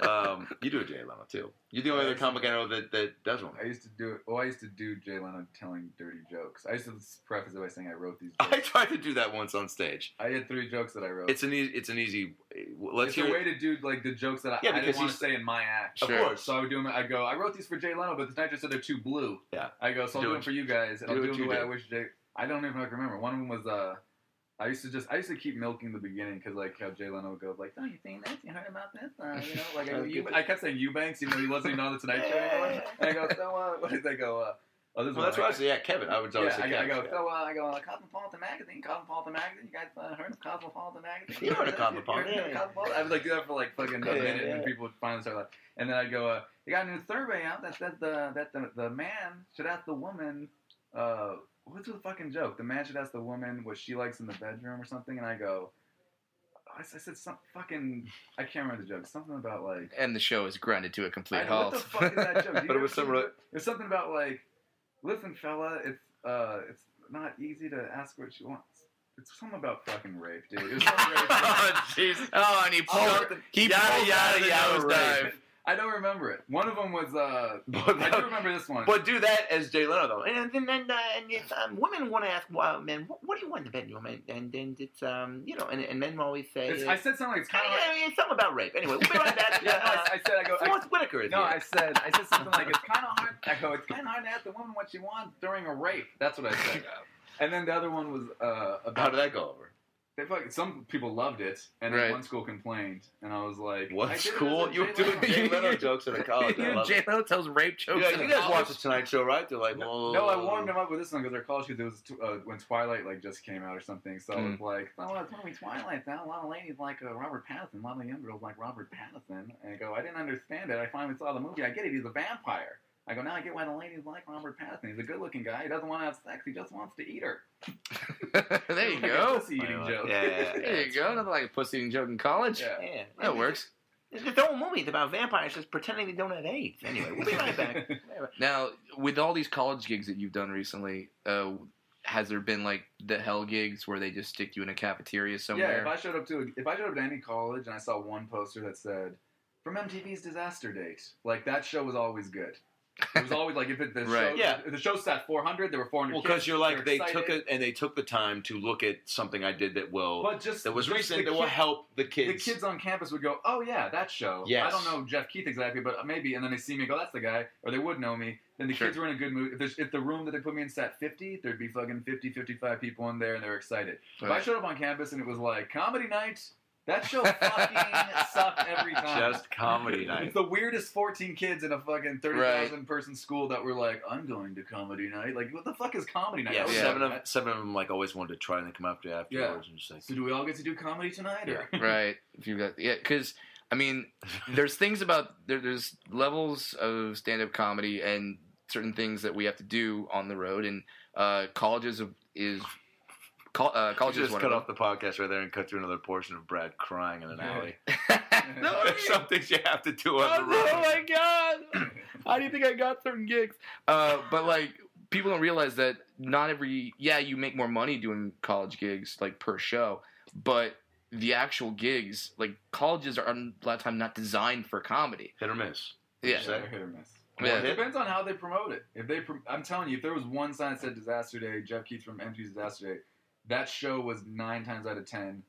um, you do a Jay Leno too. You're the only other comic I know that, that does one. I used to do it. Well, I used to do Jay Leno telling dirty jokes. I used to preface it by saying I wrote these. Jokes. I tried to do that once on stage. I had three jokes that I wrote. It's an easy. It's an easy. Let's it's hear. a way to do like the jokes that I, Yeah, I didn't want to say in my act. Of course. So I would do them. I go. I wrote these for Jay Leno, but the night just said they're too blue. Yeah. I go. So I'll Do do, them for you guys, and do I'll do what them the you way I did. wish Jay. I don't even know if I can remember. One of them was uh. I used to just I used to keep milking the beginning because like how Jay Leno would go like, oh you seen this? You heard about this? Uh, you know, like *laughs* I, you. I kept saying Eubanks, even though he wasn't even on the Tonight Show *laughs* anymore. And I go, so uh, what did they go? Uh, oh, this Well, that's what what I. Yeah, Kevin. I would always yeah, say I, go- I Kevin. go, so uh, I go, uh, Cosmopolitan Magazine, Cosmopolitan Magazine. You guys uh, heard of Cosmopolitan Magazine? You heard of *laughs* Cosmopolitan, yeah, yeah. Cosmopolitan? I would like do that for like fucking a Yeah, minute, yeah. and people would finally start laughing. And then I go, uh, you got a new survey out that says the that the, the man should ask the woman, uh, what's the fucking joke? The man should ask the woman what she likes in the bedroom or something. And I go, I, said some fucking, I can't remember the joke. Something about like. and the show is grinded to a complete I halt. what the fuck is that joke? *laughs* But it was some see ro- it? There's something about like, listen, fella, it's uh, it's not easy to ask what she wants. It's something about fucking rape, dude. It was some rape. oh, jeez. Oh, and he pulled, Something- he yada, pulled out yada, the yada, nosedive. I don't remember it. One of them was uh, *laughs* But, I do remember this one. but do that as Jay Leno though, and then and, uh, and if, um, women want to ask, well, men, what, what do you want in the bedroom? And, and then it's um, you know, and, and men always say, It's, uh, I said something like it's kind of like. yeah, it's something about rape. Anyway, we'll be right back. *laughs* Yeah, no, I, I said I go. I, Forest Whitaker is no, here. I said I said something like *laughs* it's kind of hard. I go, it's kind of hard to ask the woman what she wants during a rape. That's what I said. And then the other one was uh, about How did that go over? They fucking, some people loved it, and then Right. one school complained, and I was like, I What did it as school? a You were Jay doing Jay Leno *laughs* jokes at a college. *laughs* I love Jay it. Leno tells rape jokes. You guys, in you guys college. watch the Tonight Show, right? They're like, No, no, I warmed them up with this one because they're college kids. It was t- uh, when Twilight like just came out or something. So Mm. it's like, oh, it's when we Twilight now. A lot of ladies like uh, Robert Pattinson. A lot of young girls like Robert Pattinson. And I go, I didn't understand it. I finally saw the movie. I get it. He's a vampire. I go, now I get why the ladies like Robert Pattinson. He's a good-looking guy. He doesn't want to have sex. He just wants to eat her. *laughs* there you Like a go. pussy eating Yeah, joke. yeah, yeah, There you go. Nothing like a pussy eating joke in college. Yeah. Yeah, That works. The whole movie is about vampires just pretending they don't have AIDS. Anyway, we'll be right back. *laughs* Now, with all these college gigs that you've done recently, uh, has there been like the hell gigs where they just stick you in a cafeteria somewhere? Yeah, somewhere? if I showed up to if I showed up to any college and I saw one poster that said from MTV's Disaster Date, like that show was always good. It was always like if it, the Right. show, Yeah. if the show sat 400, there were 400. Well, because you're like they're excited. took it and they took the time to look at something I did that will but just that was just recent the that will help the kids. The kids. kids on campus would go, "Oh yeah, that show." Yes. I don't know Geoff Keith exactly, but maybe. And then they see me go, "That's the guy," or they would know me. Then the Sure. kids were in a good mood. If, if the room that they put me in sat 50, there'd be fucking 50, 55 people in there, and they're excited. If I showed up on campus and it was like comedy night, that show fucking sucked every *laughs* time. Just comedy It's night. the weirdest 14 kids in a fucking 30,000 person school that were like, I'm going to comedy night. Like, what the fuck is comedy night? Yeah, I was seven of seven of them like always wanted to try and they come up to you afterwards and just like, So do we all get to do comedy tonight? Or? right. If you got yeah, because I mean, there's things about there, there's levels of stand-up comedy and certain things that we have to do on the road, and uh, colleges is col- uh, you colleges just one cut of off the podcast right there and cut through another portion of Brad crying in an Yeah. alley. *laughs* no, There's some things you have to do on Oh, the road. oh my *laughs* god! How do you think I got certain gigs? Uh, but like, people don't realize that not every yeah, you make more money doing college gigs like per show, but the actual gigs, like colleges, are a lot of time not designed for comedy. Hit or miss. Yeah, Say? hit or miss. Yeah. It depends on how they promote it. If they, prom- I'm telling you, if there was one sign that said Disaster Date, Geoff Keith from MTV's Disaster Date, that show was nine times out of ten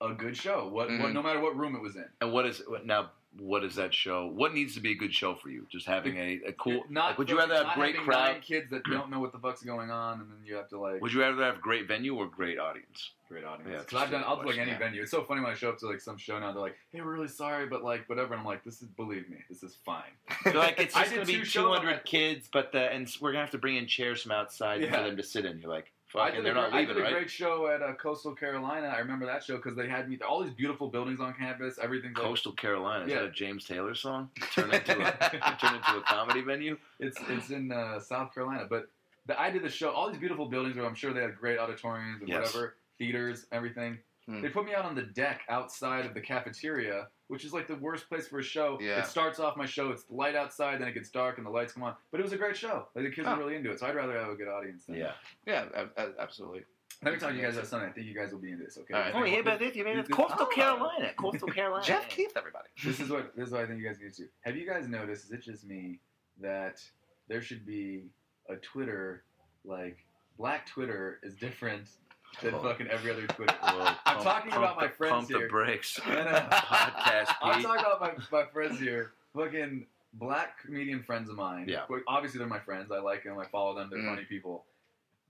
a good show. What, what Mhm. no matter what room it was in. And what is now? What is that show? What needs to be a good show for you? Just having a, a cool. Not like, would you rather have not great crowd? nine kids that don't know what the fuck's going on, and then you have to like Would you rather have great venue or great audience? great audience. Yeah, Because I've done, I'll do like any yeah. venue. It's so funny when I show up to like some show now. They're like, "Hey, we're really sorry, but like whatever." And I'm like, "This is believe me, this is fine." *laughs* They're like it's just going to be two shows 200 kids, but the and we're gonna have to bring in chairs from outside Yeah. for them to sit in. You're like, I fucking, they're a, not great- I leaving, did a right? great show at uh, Coastal Carolina. I remember that show because they had me all these beautiful buildings on campus. Everything's like, Coastal Carolina. Is Yeah. that a James Taylor song? Turn into a *laughs* turn into a comedy venue. it's it's in uh, South Carolina. But the, I did the show. All these beautiful buildings where I'm sure they had great auditoriums and Yes. whatever theaters, everything. Hmm. They put me out on the deck outside of the cafeteria, which is like the worst place for a show. Yeah. It starts off my show. It's light outside, then it gets dark and the lights come on. But it was a great show. Like the kids Huh. were really into it. So I'd rather have a good audience. Than Yeah. yeah, a- a- absolutely. Let me talk to you guys about something. I think you guys will be into this. Okay. All right. Oh, yeah, but this. you mean it's Coastal Carolina, Coastal *laughs* Carolina. Geoff Keith, everybody. this is what this is what I think you guys need to. Have you guys noticed? Is it just me that there should be a Twitter like Black Twitter is different than Oh. fucking every other Twitter. Well, I'm pump- talking pump about my the- friends Pump here. the brakes. *laughs* No, no. Podcast, I'm talking about my, my friends here. Fucking black comedian friends of mine. Yeah. Obviously, they're my friends. I like them. I follow them. They're Mm. funny people.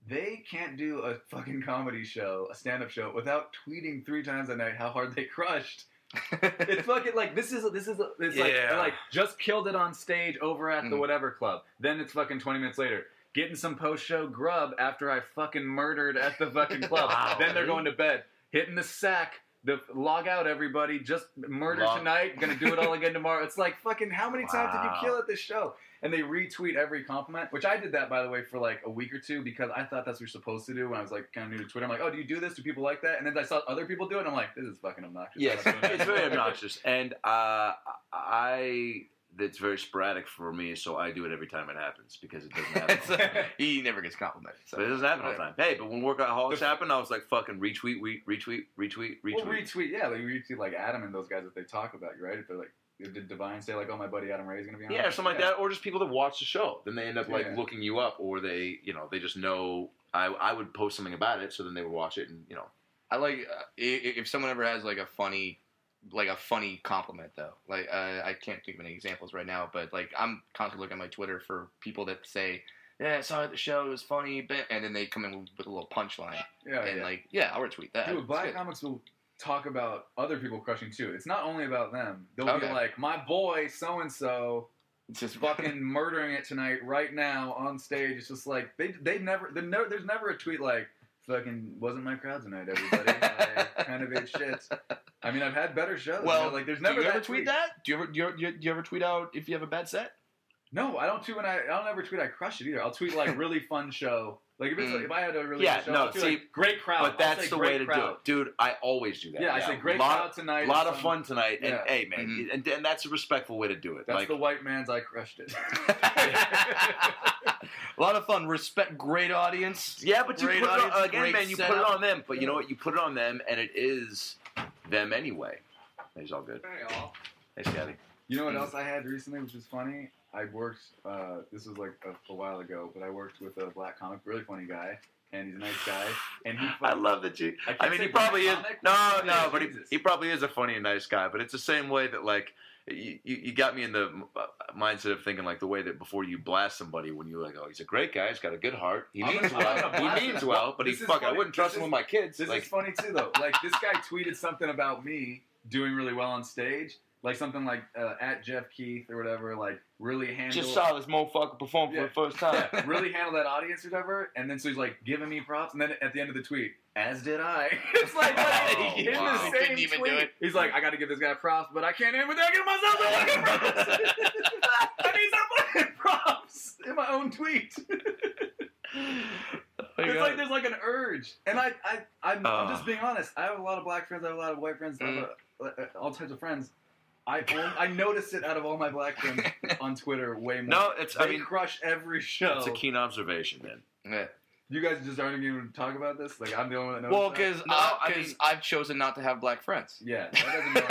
They can't do a fucking comedy show, a stand-up show, without tweeting three times a night how hard they crushed. *laughs* it's fucking like this is this is it's like Yeah. like just killed it on stage over at the Mm. whatever club. Then it's fucking twenty minutes later. Getting some post show grub after I fucking murdered at the fucking club. *laughs* Wow, then they're going to bed. Hitting the sack. The log out everybody. Just murder Log- tonight. Gonna do it all again tomorrow. It's like fucking how many times did you kill at this show? And they retweet every compliment, which I did that by the way for like a week or two because I thought that's what you're supposed to do when I was like kind of new to Twitter. I'm like, oh, do you do this? Do people like that? And then I saw other people do it. and I'm like, this is fucking obnoxious. Yes, I'm not doing it's very obnoxious, and uh, I that's very sporadic for me. So I do it every time it happens because it doesn't It's, *laughs* happen. uh, he never gets complimented. So. But it doesn't happen all the time. Hey, but when workaholics happen, I was like fucking retweet, re- retweet, retweet, retweet. Well, retweet, yeah, like retweet like Adam and those guys if they talk about you, right? If they're like, did DeVine say like, oh, my buddy Adam Ray's gonna be on? Yeah, or something like that, or just people that watch the show. Then they end up like Yeah. looking you up, or they, you know, they just know. I I would post something about it, so then they would watch it, and you know, I like uh, if someone ever has like a funny, like a funny compliment though. Like uh, I can't think of any examples right now, but like I'm constantly looking at my Twitter for people that say, "Yeah, I saw the show. It was funny," and then they come in with a little punchline, Yeah, and yeah. like, yeah, I'll retweet that. Dude, black comics will talk about other people crushing too. It's not only about them. They'll Okay. be like, my boy so and so just *laughs* fucking murdering it tonight, right now on stage. It's just like they they never never there's never a tweet like fucking wasn't my crowd tonight, everybody. I kind of ate shit. I mean, I've had better shows. you Well, know, like there's Do never you ever tweet that? Do you ever do you, do you, ever tweet out if you have a bad set? No, I don't tweet when I I don't ever tweet I crush it either. I'll tweet like really *laughs* fun show. Like if it's Mm. like, if I had a really Yeah, show, no, see, like, great crowd. but that's the way to do it, dude. I always do that. Yeah, I say great lot, crowd tonight. A lot of fun tonight, and Yeah. hey, man, Mhm. and, and that's a respectful way to do it. That's like, the white man's I crushed it. *laughs* *laughs* A lot of fun. Respect. Great audience. yeah, but you Great put it on, again, man. You put it on them, but you know what? You put it on them, and it is them anyway. He's all good. Hey, Scotty. You know what else I had recently, which is funny? I worked. Uh, this was like a, a while ago, but I worked with a black comic, really funny guy, and he's a nice guy. And he, I love that you. I I, mean, he probably is. black comic, No, no, but he, he probably is a funny and nice guy. But it's the same way that like you, you got me in the uh, mindset of thinking like the way that before you blast somebody when you're like, oh, he's a great guy, he's got a good heart, he means well, he means well, but he's is fucking. I wouldn't trust This him is- with my kids. This like, is funny too, though. Like this guy tweeted something about me doing really well on stage, like something like uh, at Geoff Keith or whatever. Like really handle. just saw this motherfucker perform Yeah. for the first *laughs* time. yeah, really handle that audience or whatever. And then so he's like giving me props, and then at the end of the tweet, as did I. *laughs* it's like *laughs* Oh, in wow. the He same even tweet. do it. He's like, I got to give this guy props, but I can't end without giving myself the fucking props. I need some fucking props in my own tweet. it's like there's like an urge, and I, I, I'm, I'm Uh. just being honest. I have a lot of black friends. I have a lot of white friends. I have a, uh, all types of friends. I only, I notice it out of all my black friends *laughs* on Twitter way more. no, it's. They I mean, crush every show. it's a keen observation, man. Yeah. You guys just aren't even going to talk about this. Like I'm the only one that knows. Well, that? because No, I because mean- I've chosen not to have black friends. yeah, that doesn't mean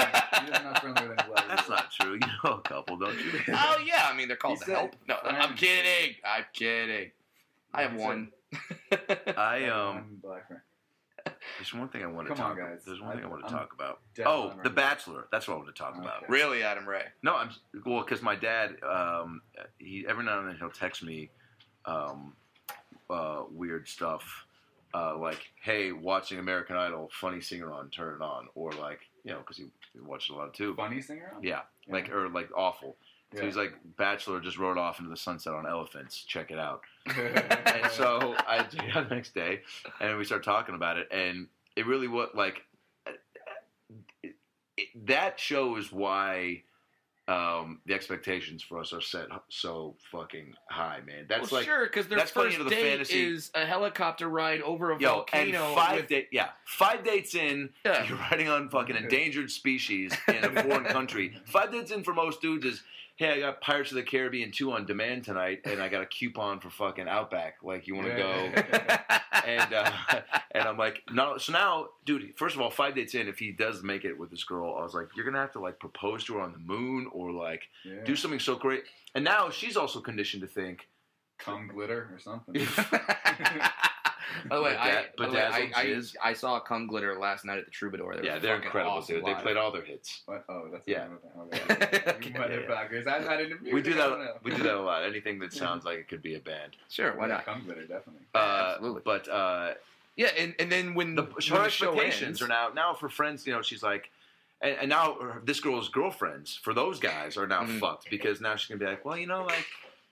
he doesn't friendly with any black That's not true. You know a couple, don't you? *laughs* Oh yeah, I mean they're called He to help. No, I'm kidding. I'm kidding. I have He said- one. *laughs* I um. Black friend. There's one thing I want to Come talk. on, guys. There's one thing I, I- want to I'm talk about. Oh, The record. Bachelor. That's what I want to talk about. Really, Adam Ray? No, I'm well because my dad. Um, he every now and then he'll text me, um, uh, weird stuff, uh, like, "Hey, watching American Idol, funny singer on, turn it on," or like, you know, because he, he watched a lot too. Funny singer. On? Yeah, like or like awful. So Yeah. he's like, Bachelor just rode off into the sunset on elephants. Check it out. and *laughs* And so I checked it out the next day, and we started talking about it, and it really was like it, it, that shows why um, the expectations for us are set so fucking high, man. That's well, like sure, because their that's first the date fantasy- is a helicopter ride over a yo, and volcano. five with, yeah, five dates in, Yeah. you're riding on fucking *laughs* endangered species in a foreign country. Five dates in for most dudes is. Hey, I got Pirates of the Caribbean 2 on demand tonight, and I got a coupon for fucking Outback. Like, you want to go? and uh, and I'm like, no. So now, dude, first of all, five dates in, if he does make it with this girl, I was like, you're gonna have to like propose to her on the moon or like yeah. do something so great. And now she's also conditioned to think, cum glitter or something. *laughs* *laughs* *laughs* By the way, I, by the way, I, bedazzled I. I saw Cum Glitter last night at the Troubadour. They yeah, they're incredible, awesome dude. They played all their hits. What? Oh, that's Yeah. *laughs* Okay. Okay, You yeah, yeah. motherfuckers. I'm not into music. We do that. We do that a lot. Anything that *laughs* sounds like it could be a band. Sure, why not? Cum glitter, definitely. Uh, Absolutely. But uh, Yeah, and, and then when the, when her the expectations ends, are now now for friends. You know, she's like, and, and now her- this girl's girlfriends for those guys are now Mhm. fucked because now she's gonna be like, well, you know, like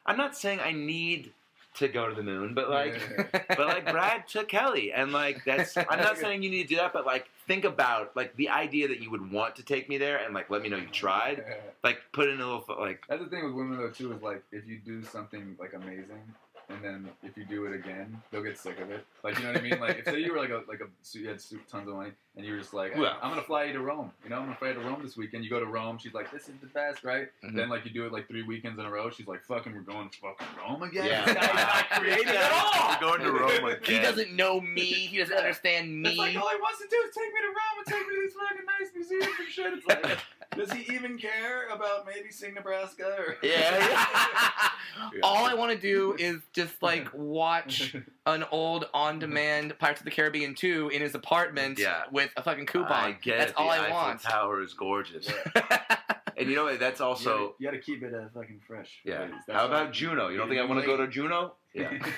I'm not saying I need to go to the moon, but like. but like Brad took Kelly, and like that's. I'm not saying you need to do that, but like think about like the idea that you would want to take me there, and like let me know you tried. Like put in a little like That's the thing with women though too is like if you do something like amazing and then if you do it again, they'll get sick of it. Like you know what I mean? Like if say you were like a like a so you had tons of money and you were just like, hey, I'm gonna fly you to Rome. You know, I'm gonna fly you to Rome this weekend. You go to Rome, she's like, this is the best, right? Mhm. Then like you do it like three weekends in a row. She's like, fucking, we're going to fucking Rome again. Yeah. This guy's not *laughs* creative at all. We're going to Rome *laughs* again. he doesn't know me. He doesn't Yeah. *laughs* understand It's like me. all he wants to do is take me to Rome and take me to these fucking nice museums and shit. It's like, does he even care about maybe seeing Nebraska? Or *laughs* Yeah, Yeah. *laughs* All I want to do is just like watch *laughs* an old on-demand Pirates of the Caribbean 2 in his apartment Yeah. with a fucking coupon. I get That's it. all the I Eiffel want. Tower is gorgeous, and you know what? That's also. you got to keep it uh, fucking fresh. Yeah. That's How about Juneau? You don't think I want to go to Juneau? Yeah. *laughs*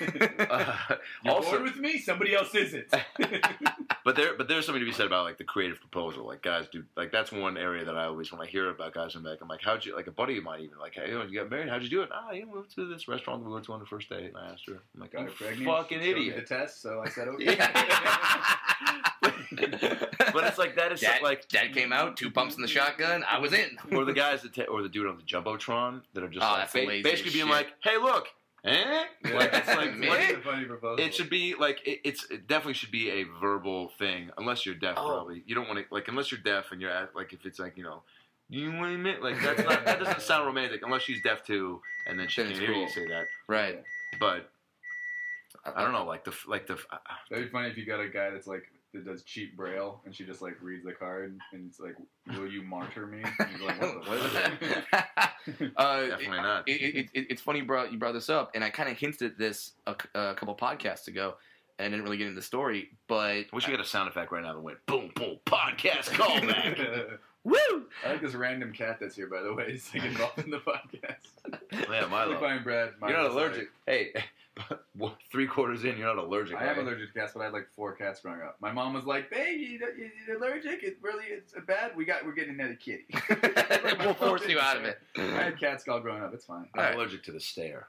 Uh, You're also, bored with me. Somebody else isn't. *laughs* but there, but there's something to be said about like the creative proposal. Like guys do, like that's one area that I always when I hear about guys I'm like, I'm like, how'd you? Like a buddy of mine even like, hey, you, know, you got married? How'd you do it? Ah, you moved to this restaurant we went to on the first date, and I asked her. I'm like, you her pregnant. fucking idiot. The test, so I said *laughs* okay. But it's like that is so- like Dad came out, two pumps in the shotgun. I was in. *laughs* or the guys that ta- or the dude on the jumbotron that are just Oh, like, that's ba- lazy basically as being like, hey, look, eh? Like it's like *laughs* Man. what- funny it should be like it, it's it definitely should be a verbal thing unless you're deaf Oh. probably you don't want to like unless you're deaf and you're at like if it's like you know you want to admit like that's not that doesn't *laughs* sound romantic unless she's deaf too and then she Then can it's hear you say that Right. but I don't know like the like the f- That'd be funny if you got a guy that's like that does cheap braille and she just like reads the card and it's like, "Will you martyr me?" And he's like, "What What is fuck?" uh, definitely not it, it, it, it's funny you brought, you brought this up, and I kind of hinted at this a couple podcasts ago, and I didn't really get into the story, but I wish we had a sound effect right now that went boom boom podcast callback *laughs* *laughs* woo! I like this random cat that's here, by the way. He's like involved in the podcast. *laughs* yeah Milo Goodbye, Brad. you're not Milo's allergic hey what, *laughs* three quarters in you're not allergic Like, I am allergic to cats, but I had like four cats growing up. My mom was like, "Baby, you, you, you're allergic. It really it's bad. We got we're getting another kitty. *laughs* we'll force you out of it. *laughs* I had cats all growing up. It's fine. I'm Alright. allergic to the stare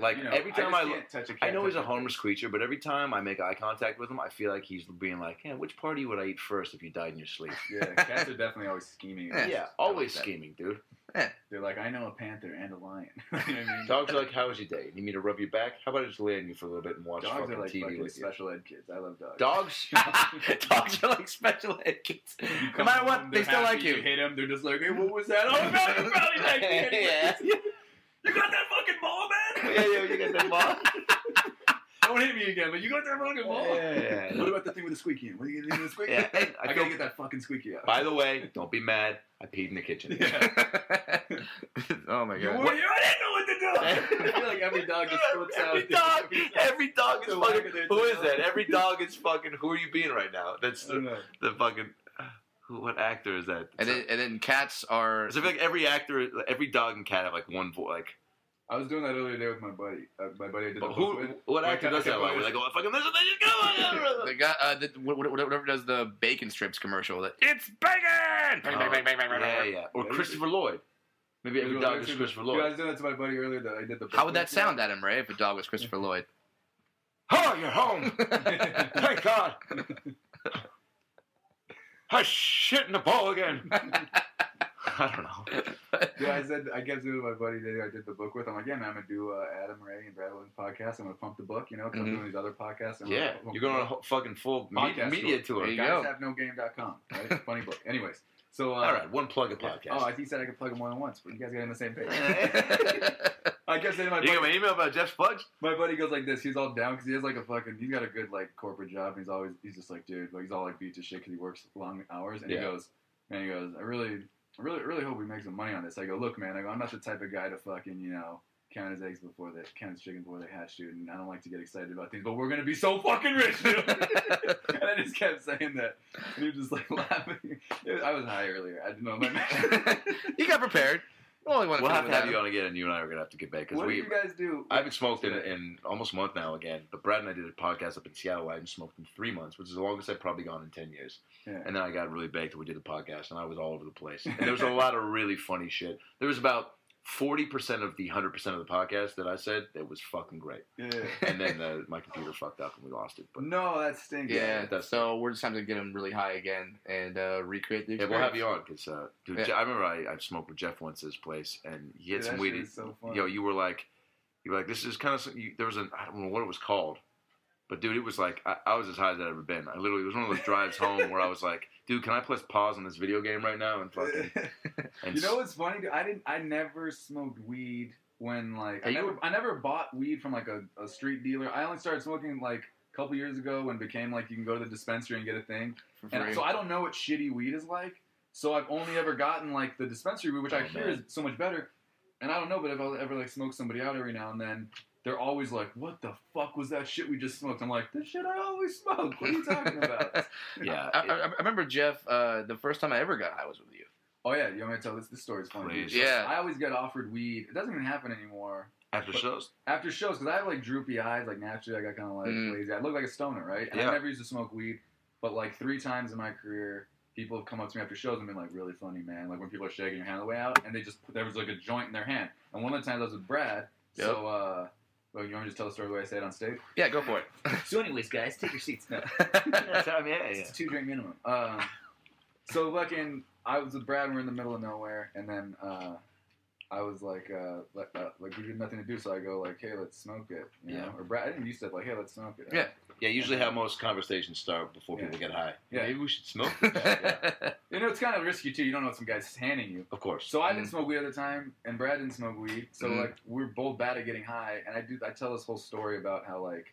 like You know, every time I, I, look touch a cat. I know he's a touch my harmless creature, but every time I make eye contact with him, I feel like he's being like, "Yeah, which party would I eat first if you died in your sleep?" Yeah, cats are definitely always scheming. Yeah. Yeah, always like scheming, dude. Eh. They're like, I know a panther and a lion. *laughs* you know what I mean? Dogs are like, "How was your day? You Need me to rub your back? How about I just lay on you for a little bit and watch Dogs fucking are like TV fucking with you?" special ed kids. I love dogs. Dogs, *laughs* *laughs* Dogs are like special ed kids. No come matter home, what, they they're still like you. You hit them, they're just like, hey, what was that? Oh, no, you probably like me. Yeah. You got that fucking ball, man? yeah, yeah, you got that ball. Don't hit me again. But you got that fucking ball. Yeah, yeah, yeah. What about the thing with the squeaky? What are you gonna do with the squeaky? Yeah, I I, gotta get that fucking squeaky out. By the way, don't be mad. I peed in the kitchen. *laughs* oh my You, god. were- you didn't know what to do. *laughs* I feel like every dog just flips out. Every dog, every dog is fucking. wag of their Who is that? Every dog is fucking. Who are you being right now? That's the, the fucking. Who? What actor is that? And then and then cats are. So I feel like every actor, every dog and cat have like one voice. Like, I was doing that earlier today with my buddy. Uh, my buddy I did the but who? with. What actor does that? always- they go, fucking listen, they just the go. guy, uh, the, what- what- whatever does the bacon strips commercial. That it's bacon. Oh, yeah, yeah. Or Yeah, Christopher Lloyd. Maybe every dog is Christopher Yeah, I Lloyd. was doing that to my buddy earlier. That I did the. How would that sound, Adam Ray, if a dog was Christopher Lloyd? *laughs* Oh, you're home. *laughs* Thank God. *laughs* I shit in the bowl again. *laughs* I don't know. *laughs* Yeah, I said I kept doing with my buddy that I did the book with. I'm like, yeah, man, I'm gonna do uh, Adam Ray and Brad Williams podcast. I'm gonna pump the book, you know, because Mhm. I'm doing these other podcasts. I'm Yeah, gonna you're the going on a fucking full me- Podcast media tour. tour. There you go. guyshavenogame.com, right? *laughs* Funny book. Anyways, so uh, All right, one plug a yeah. podcast. Oh, I think he said I could plug them more than once, but you guys got on the same page. I kept saying to my you got buddy, my email about Jeff Fudge? my buddy goes like this. He's all down because he has like a fucking. He's got a good like corporate job. And he's always he's just like dude, like he's all like beat to shit because he works long hours. And Yeah. he goes, and he goes, I really, I really, really hope we make some money on this. I go, look, man. I go, I'm not the type of guy to fucking you know count his eggs before they count his chicken before they hatch, dude. And I don't like to get excited about things, but we're gonna be so fucking rich, dude. *laughs* *laughs* and I just kept saying that, and he was just like *laughs* laughing. I was high earlier. I didn't know my. you got prepared. Only one We'll have to have you on again, and you and I are gonna have to get back because What do we. you guys do? I haven't smoked in, in almost a month now again, but Brad and I did a podcast up in Seattle. I haven't smoked in three months, which is the longest I've probably gone in ten years. Yeah. And then I got really baked and we did the podcast, and I was all over the place. And there was a *laughs* lot of really funny shit. There was about forty percent of the hundred percent of the podcast that I said that was fucking great, yeah. and then uh, my computer fucked up and we lost it. But No, that stinks. Yeah, that's- so we're just time to get him really high again and uh, recreate the yeah, we'll have you on because, uh, dude, Yeah. Je- I remember I, I smoked with Geoff once at his place, and he had Dude, some weed. shit is so fun. Yo, you were like, you were like, this is kind of. You, there was an I don't know what it was called, but dude, it was like I, I was as high as I'd ever been. I literally it was one of those drives home where I was like, dude, can I press pause on this video game right now and fucking *laughs* and you know what's funny? Dude? I didn't. I never smoked weed when like I never. I never bought weed from like a, a street dealer. I only started smoking like a couple years ago when it became like you can go to the dispensary and get a thing. And so I don't know what shitty weed is like. So I've only ever gotten like the dispensary weed, which oh, I Oh, hear man. is so much better. And I don't know, but if I'll ever like smoke somebody out every now and then, they're always like, "What the fuck was that shit we just smoked?" I'm like, "This shit I always smoke. What are you talking about?" *laughs* yeah, *laughs* I, I, I remember Geoff. Uh, the first time I ever got high was with you. Oh yeah, you want me to tell this? This story's funny. Please. Yeah. I always get offered weed. It doesn't even happen anymore after shows. after shows because I have like droopy eyes. Like naturally, I got kind of like Mm. lazy. I look like a stoner, right? And Yeah. I never used to smoke weed, but like three times in my career, people have come up to me after shows and been like, "Really funny, man." Like when people are shaking your hand on the way out, and they just there was like a joint in their hand. And one of the times I was with Brad. So, uh, well, you want me to just tell the story the way I say it on stage? Yeah, go for it. *laughs* So, anyways, guys, take your seats now. *laughs* yeah, I mean, yeah, It's a two drink minimum. Um, so fucking, I was with Brad. and We're in the middle of nowhere, and then uh, I was like, uh, like, uh, like we had nothing to do, so I go like, hey, let's smoke it. You Yeah. know? Or Brad, I didn't used to like, hey, let's smoke it. Yeah. yeah. Usually, how most conversations start before Yeah. people get high. Yeah. Maybe we should smoke. *laughs* yeah, You know, it's kind of risky too. You don't know what some guy's handing you. of course. So I didn't Mm. smoke weed at the time, and Brad didn't smoke weed. So Mm. like we're both bad at getting high, and I do. I tell this whole story about how like.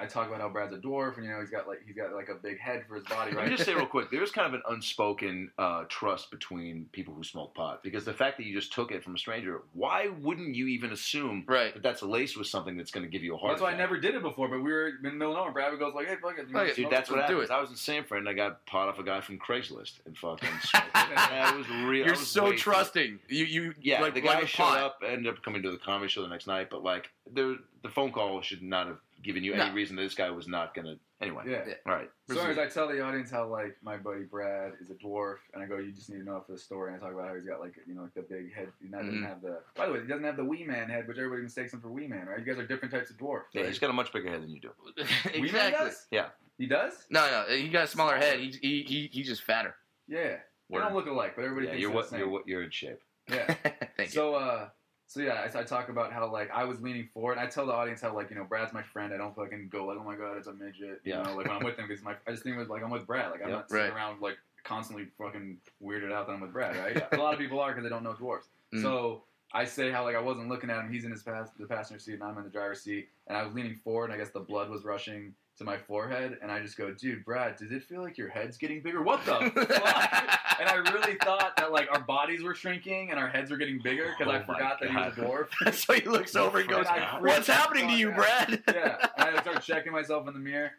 I talk about how Brad's a dwarf, and you know he's got like he's got like a big head for his body, Let right? me just say real *laughs* quick, there's kind of an unspoken uh, trust between people who smoke pot because the fact that you just took it from a stranger, why wouldn't you even assume right. that that's laced with something that's going to give you a heart That's why I never did it before, but we were in Illinois, middle of. Brad goes like, "Hey, fuck it, you Fuck Dude, that's it?" what do happens. it. I was in Sanford and I got pot off a guy from Craigslist and fucking *laughs* smoked it. Yeah, it was real. You're was so way too- trusting. You you Yeah, like the guy showed pot. up, ended up coming to the comedy show the next night, but like there, the phone call should not have given you any No. reason that this guy was not gonna. Anyway, Yeah. Yeah. all right. So anyways, I tell the audience how like my buddy Brad is a dwarf, and I go, "You just need to know for the story." And I talk about how he's got like you know like the big head. He doesn't Mhm. have the. By the way, he doesn't have the Wee Man head, which everybody mistakes him for Wee Man, right? You guys are different types of dwarf. Yeah, right? he's got a much bigger head than you do. *laughs* Wee Man exactly. does? Yeah. He does? No, no, he got a smaller head. He he he he's just fatter. Yeah. We Word. don't look alike, but everybody Yeah, thinks you're they're what the you're what you're in shape. Yeah. *laughs* Thank you. so uh so yeah, I, I talk about how like I was leaning forward. I tell the audience how like you know Brad's my friend. I don't fucking go like oh my god it's a midget. You Yeah. know like when I'm with him because my I just think it was like I'm with Brad. Like I'm Yep. not sitting Right. around like constantly fucking weirded out that I'm with Brad. Right. *laughs* a lot of people are because they don't know dwarfs. Mm. So I say how like I wasn't looking at him. He's in his pass the passenger seat and I'm in the driver's seat, and I was leaning forward, and I guess the blood was rushing to my forehead, and I just go, dude, Brad, does it feel like your head's getting bigger? What the *laughs* fuck? And I really thought that like our bodies were shrinking and our heads were getting bigger because Oh I forgot that he was a dwarf. *laughs* so he looks over and goes, And "What's happening to you, out. Brad?" *laughs* yeah, and I start checking myself in the mirror,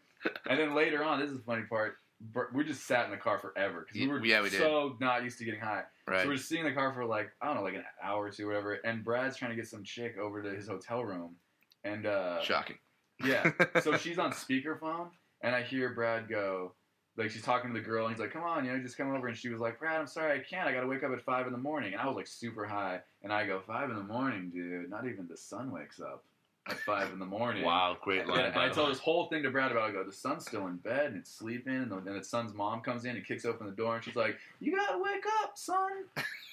and then later on, this is the funny part. We just sat in the car forever because we were Yeah, we did. so not used to getting high. Right. So we're just sitting in the car for like I don't know, like an hour or two, whatever. And Brad's trying to get some chick over to his hotel room, and uh, Shocking. Yeah. *laughs* So she's on speakerphone, and I hear Brad go, like she's talking to the girl, and he's like, "Come on, you know, just come over." And she was like, "Brad, I'm sorry, I can't. I got to wake up at five in the morning." And I was like super high, and I go, five in the morning, dude. Not even the sun wakes up at five in the morning." Wow, great line. Yeah, but I told this whole thing to Brad about. I go, the sun's still in bed and it's sleeping, and, the, and the son's mom comes in and kicks open the door, and she's like, "You gotta wake up, son.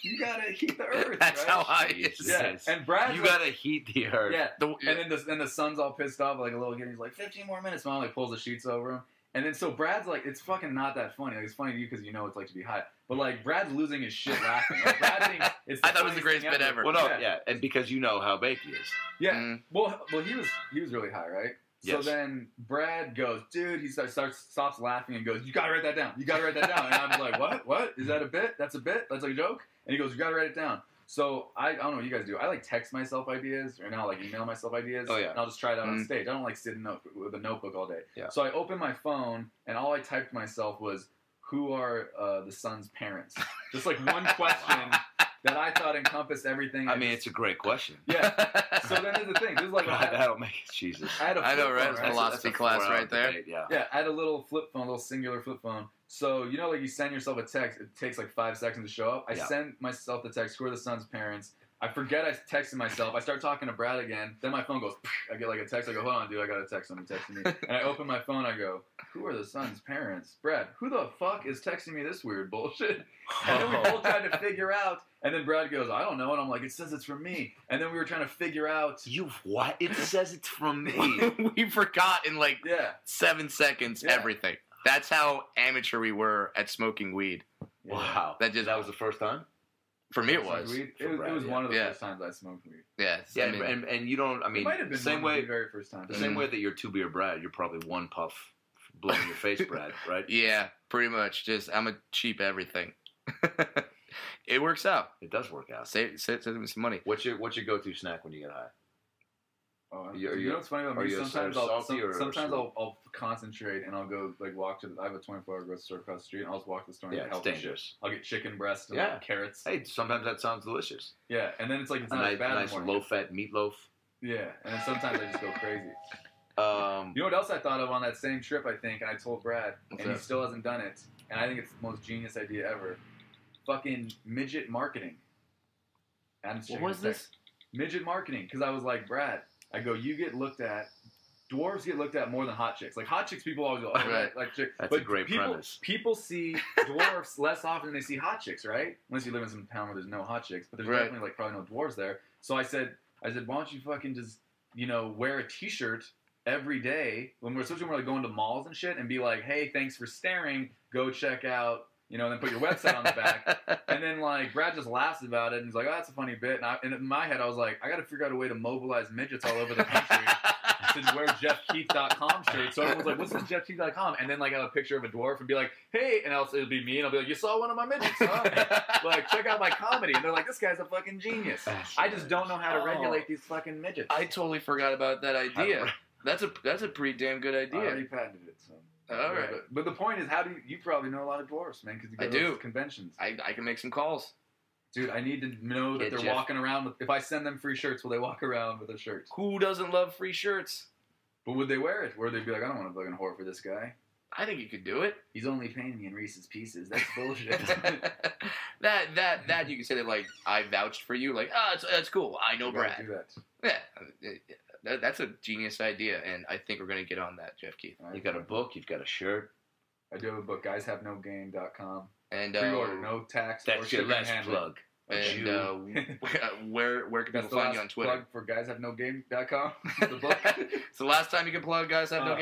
You gotta heat the earth." *laughs* That's right? how high it is. Yeah, and Brad, you like- gotta heat the earth. yeah, The- and then the and the son's all pissed off, like a little kid. He's like, 15 more minutes. Mom like pulls the sheets over him. And then so Brad's like, it's fucking not that funny. Like it's funny to you because you know it's like to be high. But like Brad's losing his shit laughing. Like, Brad thinks *laughs* it's I thought it was the greatest thing bit ever. Well, no, Yeah. yeah. and because you know how baked he is. Yeah. Mm. Well, well, he was he was really high, right? So then Brad goes, dude. He starts, starts stops laughing and goes, "You gotta write that down. You gotta write that down." And I'm like, *laughs* "What? What is that a bit? That's a bit? That's like a joke?" And he goes, "You gotta write it down." So I, I don't know what you guys do. I like text myself ideas, or now like email myself ideas. Oh, yeah. And I'll just try it out on Mm. stage. I don't like sit in note, with a notebook all day. Yeah. So I opened my phone and all I typed myself was, "Who are uh, the son's parents?" *laughs* Just like one question that I thought encompassed everything. I mean, it's a great question. yeah. *laughs* So then there's the thing. This is like God, that'll make it Jesus. I had a I know, flip right? phone, It's right? philosophy class right there. debate, yeah. Yeah, I had a little flip phone, a little singular flip phone. So you know, like you send yourself a text, it takes like five seconds to show up. I Yeah. send myself the text. Who are the son's parents? I forget I texted myself. I start talking to Brad again. Then my phone goes. *laughs* I get like a text. I go, hold on, dude. I got a text. Somebody texting me. And I open my phone. I go, who are the son's parents? Brad. Who the fuck is texting me this weird bullshit? *laughs* And then we both tried to figure out. And then Brad goes, I don't know. And I'm like, it says it's from me. And then we were trying to figure out. You what? It says it's from me. *laughs* we forgot in like Yeah. seven seconds Yeah. everything. That's how amateur we were at smoking weed. yeah. wow. That just- that was the first time. For me, it was. Weed. It was, Brad, it was yeah. one of the Yeah. first times I smoked weed. Yeah. Yeah, I and, mean, and, and you don't. I mean, it might have been same way. the very first time. The same way that you're two beer Brad, you're probably one puff blowing your face, *laughs* Brad. Right? yeah, pretty much. Just I'm a cheap everything. *laughs* it works out. It does work out. Save, save, save me some money. What's your What's your go to snack when you get high? Oh, you- you, know what's funny about me? Sometimes I'll some- sometimes? I'll, I'll concentrate and I'll go like walk to. The, I have a 24 hour grocery store across the street and I'll just walk to the store and Yeah, get it's dangerous. I'll get chicken breast and Yeah. like, carrots. Hey, sometimes that sounds delicious. Yeah, and then it's like it's A not nice, bad nice low fat meatloaf. Yeah, and then sometimes I just go crazy. Um, You know what else I thought of on that same trip? I think, and I told Brad, and he still hasn't done it. And I think it's the most genius idea ever. Fucking midget marketing. Adam's What was this? Midget marketing, because I was like, Brad, I go, you get looked at. Dwarves get looked at more than hot chicks. Like hot chicks, people always go, oh, Right. *laughs* like chick. That's but a great people, premise. People see *laughs* dwarves less often than they see hot chicks, right? Unless you live in some town where there's no hot chicks, but there's Right. definitely like probably no dwarves there. So I said, I said, why don't you fucking just, you know, wear a T-shirt every day when we're especially when we're like going to malls and shit, and be like, hey, thanks for staring. Go check out, you know, and then put your website on the back. And then like Brad just laughs about it and he's like, "Oh, that's a funny bit." And, I, and in my head, I was like, "I got to figure out a way to mobilize midgets all over the country *laughs* to wear GeoffKeith.com shirts." So everyone's like, "What's this GeoffKeith.com?" And then like I have a picture of a dwarf and be like, "Hey," and else it'll be me, and I'll be like, "You saw one of my midgets, huh?" *laughs* like, check out my comedy. And they're like, "This guy's a fucking genius." Ah, I just don't know how to Oh. regulate these fucking midgets. I totally forgot about that idea. That's a that's a pretty damn good idea. I already patented it. So. All right. But, but the point is, how do you, you probably know a lot of dwarfs, man? Because you go I to do. conventions. I, I can make some calls. Dude, I need to know that Yeah, they're Jeff. walking around with. If I send them free shirts, will they walk around with their shirts? Who doesn't love free shirts? But would they wear it? Or would they be like, I don't want to fucking whore for this guy. I think you could do it. He's only paying me in Reese's Pieces. That's *laughs* bullshit. *laughs* that that that you can say that like I vouched for you. Like ah, it's that's cool. I know You Brad. Do that. Yeah, that, that's a genius idea, and I think we're gonna get on that, Geoff Keith. Right, You got a book. You've got a shirt. I do have a book. Guys have no And uh, Pre-order, no tax. That's your last handling. plug. And uh, *laughs* *laughs* where where can That's people find you on Twitter? plug for guys have no the book. It's the last time you can plug guys have no Uh,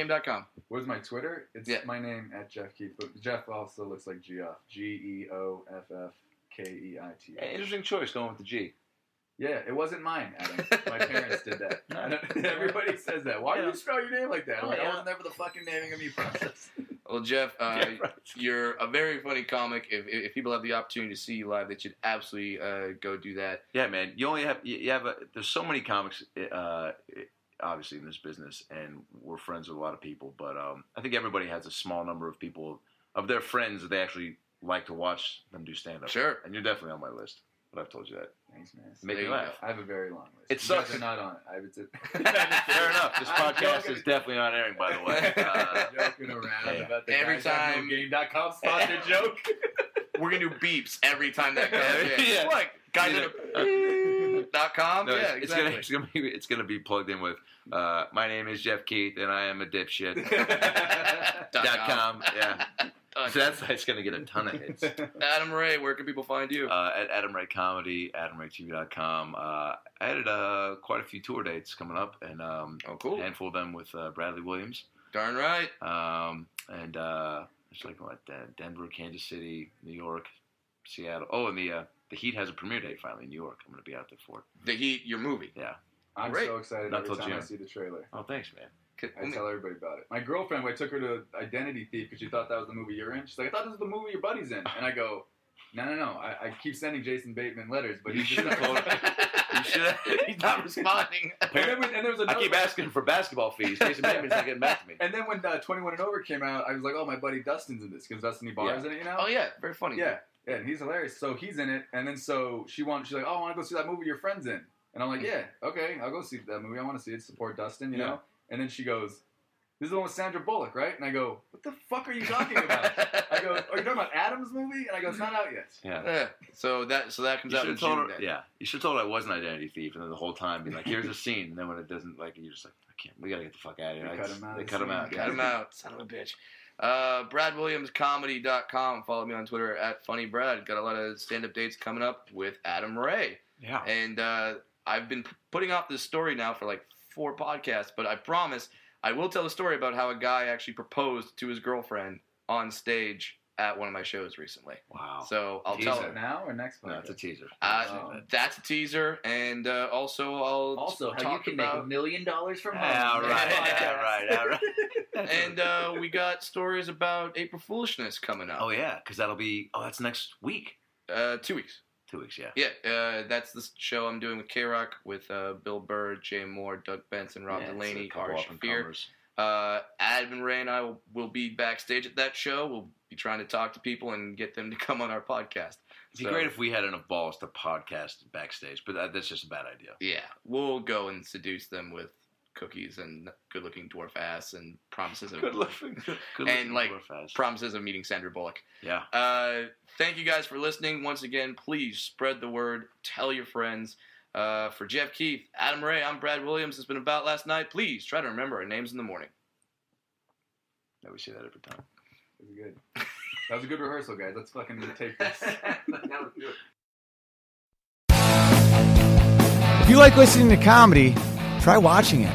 Where's my Twitter? It's Yeah. my name at Geoff Keith. But Jeff also looks like Geoff. G E O F F K E I T. Interesting choice going with the G. Yeah, it wasn't mine, Adam. My *laughs* parents did that. *laughs* Everybody says that. Why do Yeah. you spell your name like that? I'm Oh, like, I was never the fucking naming of me process. *laughs* Well, Geoff, uh, Yeah, right. you're a very funny comic. If, if people have the opportunity to see you live, they should absolutely uh, go do that. Yeah, man. You only have you you have a, there's so many comics, uh, obviously in this business, and we're friends with a lot of people. But um, I think everybody has a small number of people of their friends that they actually like to watch them do stand up. Sure. And you're definitely on my list. But I've told you that. Thanks, man. Make me laugh. I have a very long list. It You guys sucks. are not on it. I would say. *laughs* Fair enough. This *laughs* I'm podcast joking. is definitely not airing, by the way. *laughs* Uh, joking around yeah. about the Every guys time- NoGame.com sponsored joke. We're gonna do beeps every time that comes. Yeah. Yeah. Yeah. What guys a dot com? no, yeah, it's, it's exactly. gonna it's gonna be it's gonna be plugged in with. Uh, my name is Geoff Keith, and I am a dipshit. Dot com. Yeah. Done. So *laughs* that's it's gonna get a ton of hits. *laughs* Adam Ray, where can people find you? uh, at Adam Ray Comedy, AdamRayTV.com. Uh, I added uh, quite a few tour dates coming up, and um, oh, cool. a handful of them with uh, Bradley Williams. Darn right. Um, and uh, it's like what Denver, Kansas City, New York, Seattle. Oh, and the uh, the Heat has a premiere date finally in New York. I'm going to be out there for it. The Heat, your movie. Yeah. I'm Great. so excited Not every till time I see the trailer. Oh, thanks, man. I tell everybody about it. My girlfriend, I took her to Identity Thief because she thought that was the movie you're in. She's like, I thought this was the movie your buddy's in. And I go, no, no, no. I, I keep sending Jason Bateman letters, but he's just should've You should. *laughs* He's not responding. and, then when, and there was I another keep asking for basketball fees. Jason Bateman's not getting back to me. And then when uh, 21 and Over came out, I was like, oh, my buddy Dustin's in this because Dustin Ybarra's in it, you know? oh yeah, very funny. Yeah, yeah, and he's hilarious. So he's in it, and then so she wants, she's like, oh, I want to go see that movie your friend's in, and I'm like, yeah, okay, I'll go see that movie. I want to see it, support Dustin, you Yeah. know. And then she goes, this is the one with Sandra Bullock, right? And I go, what the fuck are you talking about? I go, are you talking about Adam's movie? And I go, it's not out yet. Yeah. Yeah. So that so that comes You out in told June. her. then. Yeah, you should have told her I was an identity thief, and then the whole time be like, "Here's a scene," and then when it doesn't, like, you're just like, "I can't. We gotta get the fuck out of here." They I cut just- him out They cut the him out. Cut Yeah. him out, son of a bitch. Uh, BradWilliamsComedy.com. Follow me on Twitter at Funny Brad. Got a lot of stand-up dates coming up with Adam Ray, Yeah. and uh, I've been p- putting off this story now for like four podcasts. But I promise I will tell a story about how a guy actually proposed to his girlfriend on stage at one of my shows recently. Wow. So I'll Teaser tell it now or next no, podcast? it's a teaser. Uh, Oh. that's a teaser, and uh, also I'll also, how you talk can about. make a million dollars from home. Yeah, *laughs* all right, Yeah. yeah, right, all right. *laughs* and uh, we got stories about April Foolishness coming up. oh yeah, because that'll be. Oh, that's next week. Uh, two weeks. Two weeks. Yeah. Yeah, uh, that's the show I'm doing with KROQ with uh, Bill Burr, Jay Mohr, Doug Benson, Rob Yeah, Delaney, Ari Shaffir. Uh, Adam Ray and I will, will be backstage at that show. We'll be trying to talk to people and get them to *laughs* come on our podcast. It'd be great if we had enough balls to podcast backstage, but that, that's just a bad idea. Yeah, we'll go and seduce them with cookies and good-looking dwarf ass and promises of *laughs* good looking. Good And, like, fast. promises of meeting Sandra Bullock. yeah. Uh, thank you guys for listening. Once again, please spread the word. Tell your friends. Uh, for Geoff Keith, Adam Ray, I'm Brad Williams. It's been about last night. Please try to remember our names in the morning. Yeah, we say that every time. That was good. That was a good rehearsal, guys. Let's fucking tape *laughs* this. If you like listening to comedy, try watching it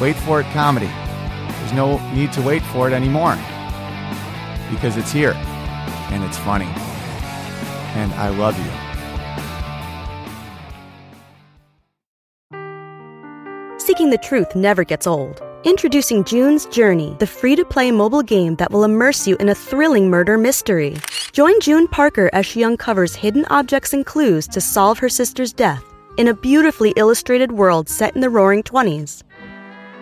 wait for it comedy. There's no need to wait for it anymore because it's here and it's funny. And I love you. Seeking the truth never gets old. Introducing June's Journey, the free to play mobile game that will immerse you in a thrilling murder mystery. Join June Parker as she uncovers hidden objects and clues to solve her sister's death in a beautifully illustrated world set in the roaring 20s.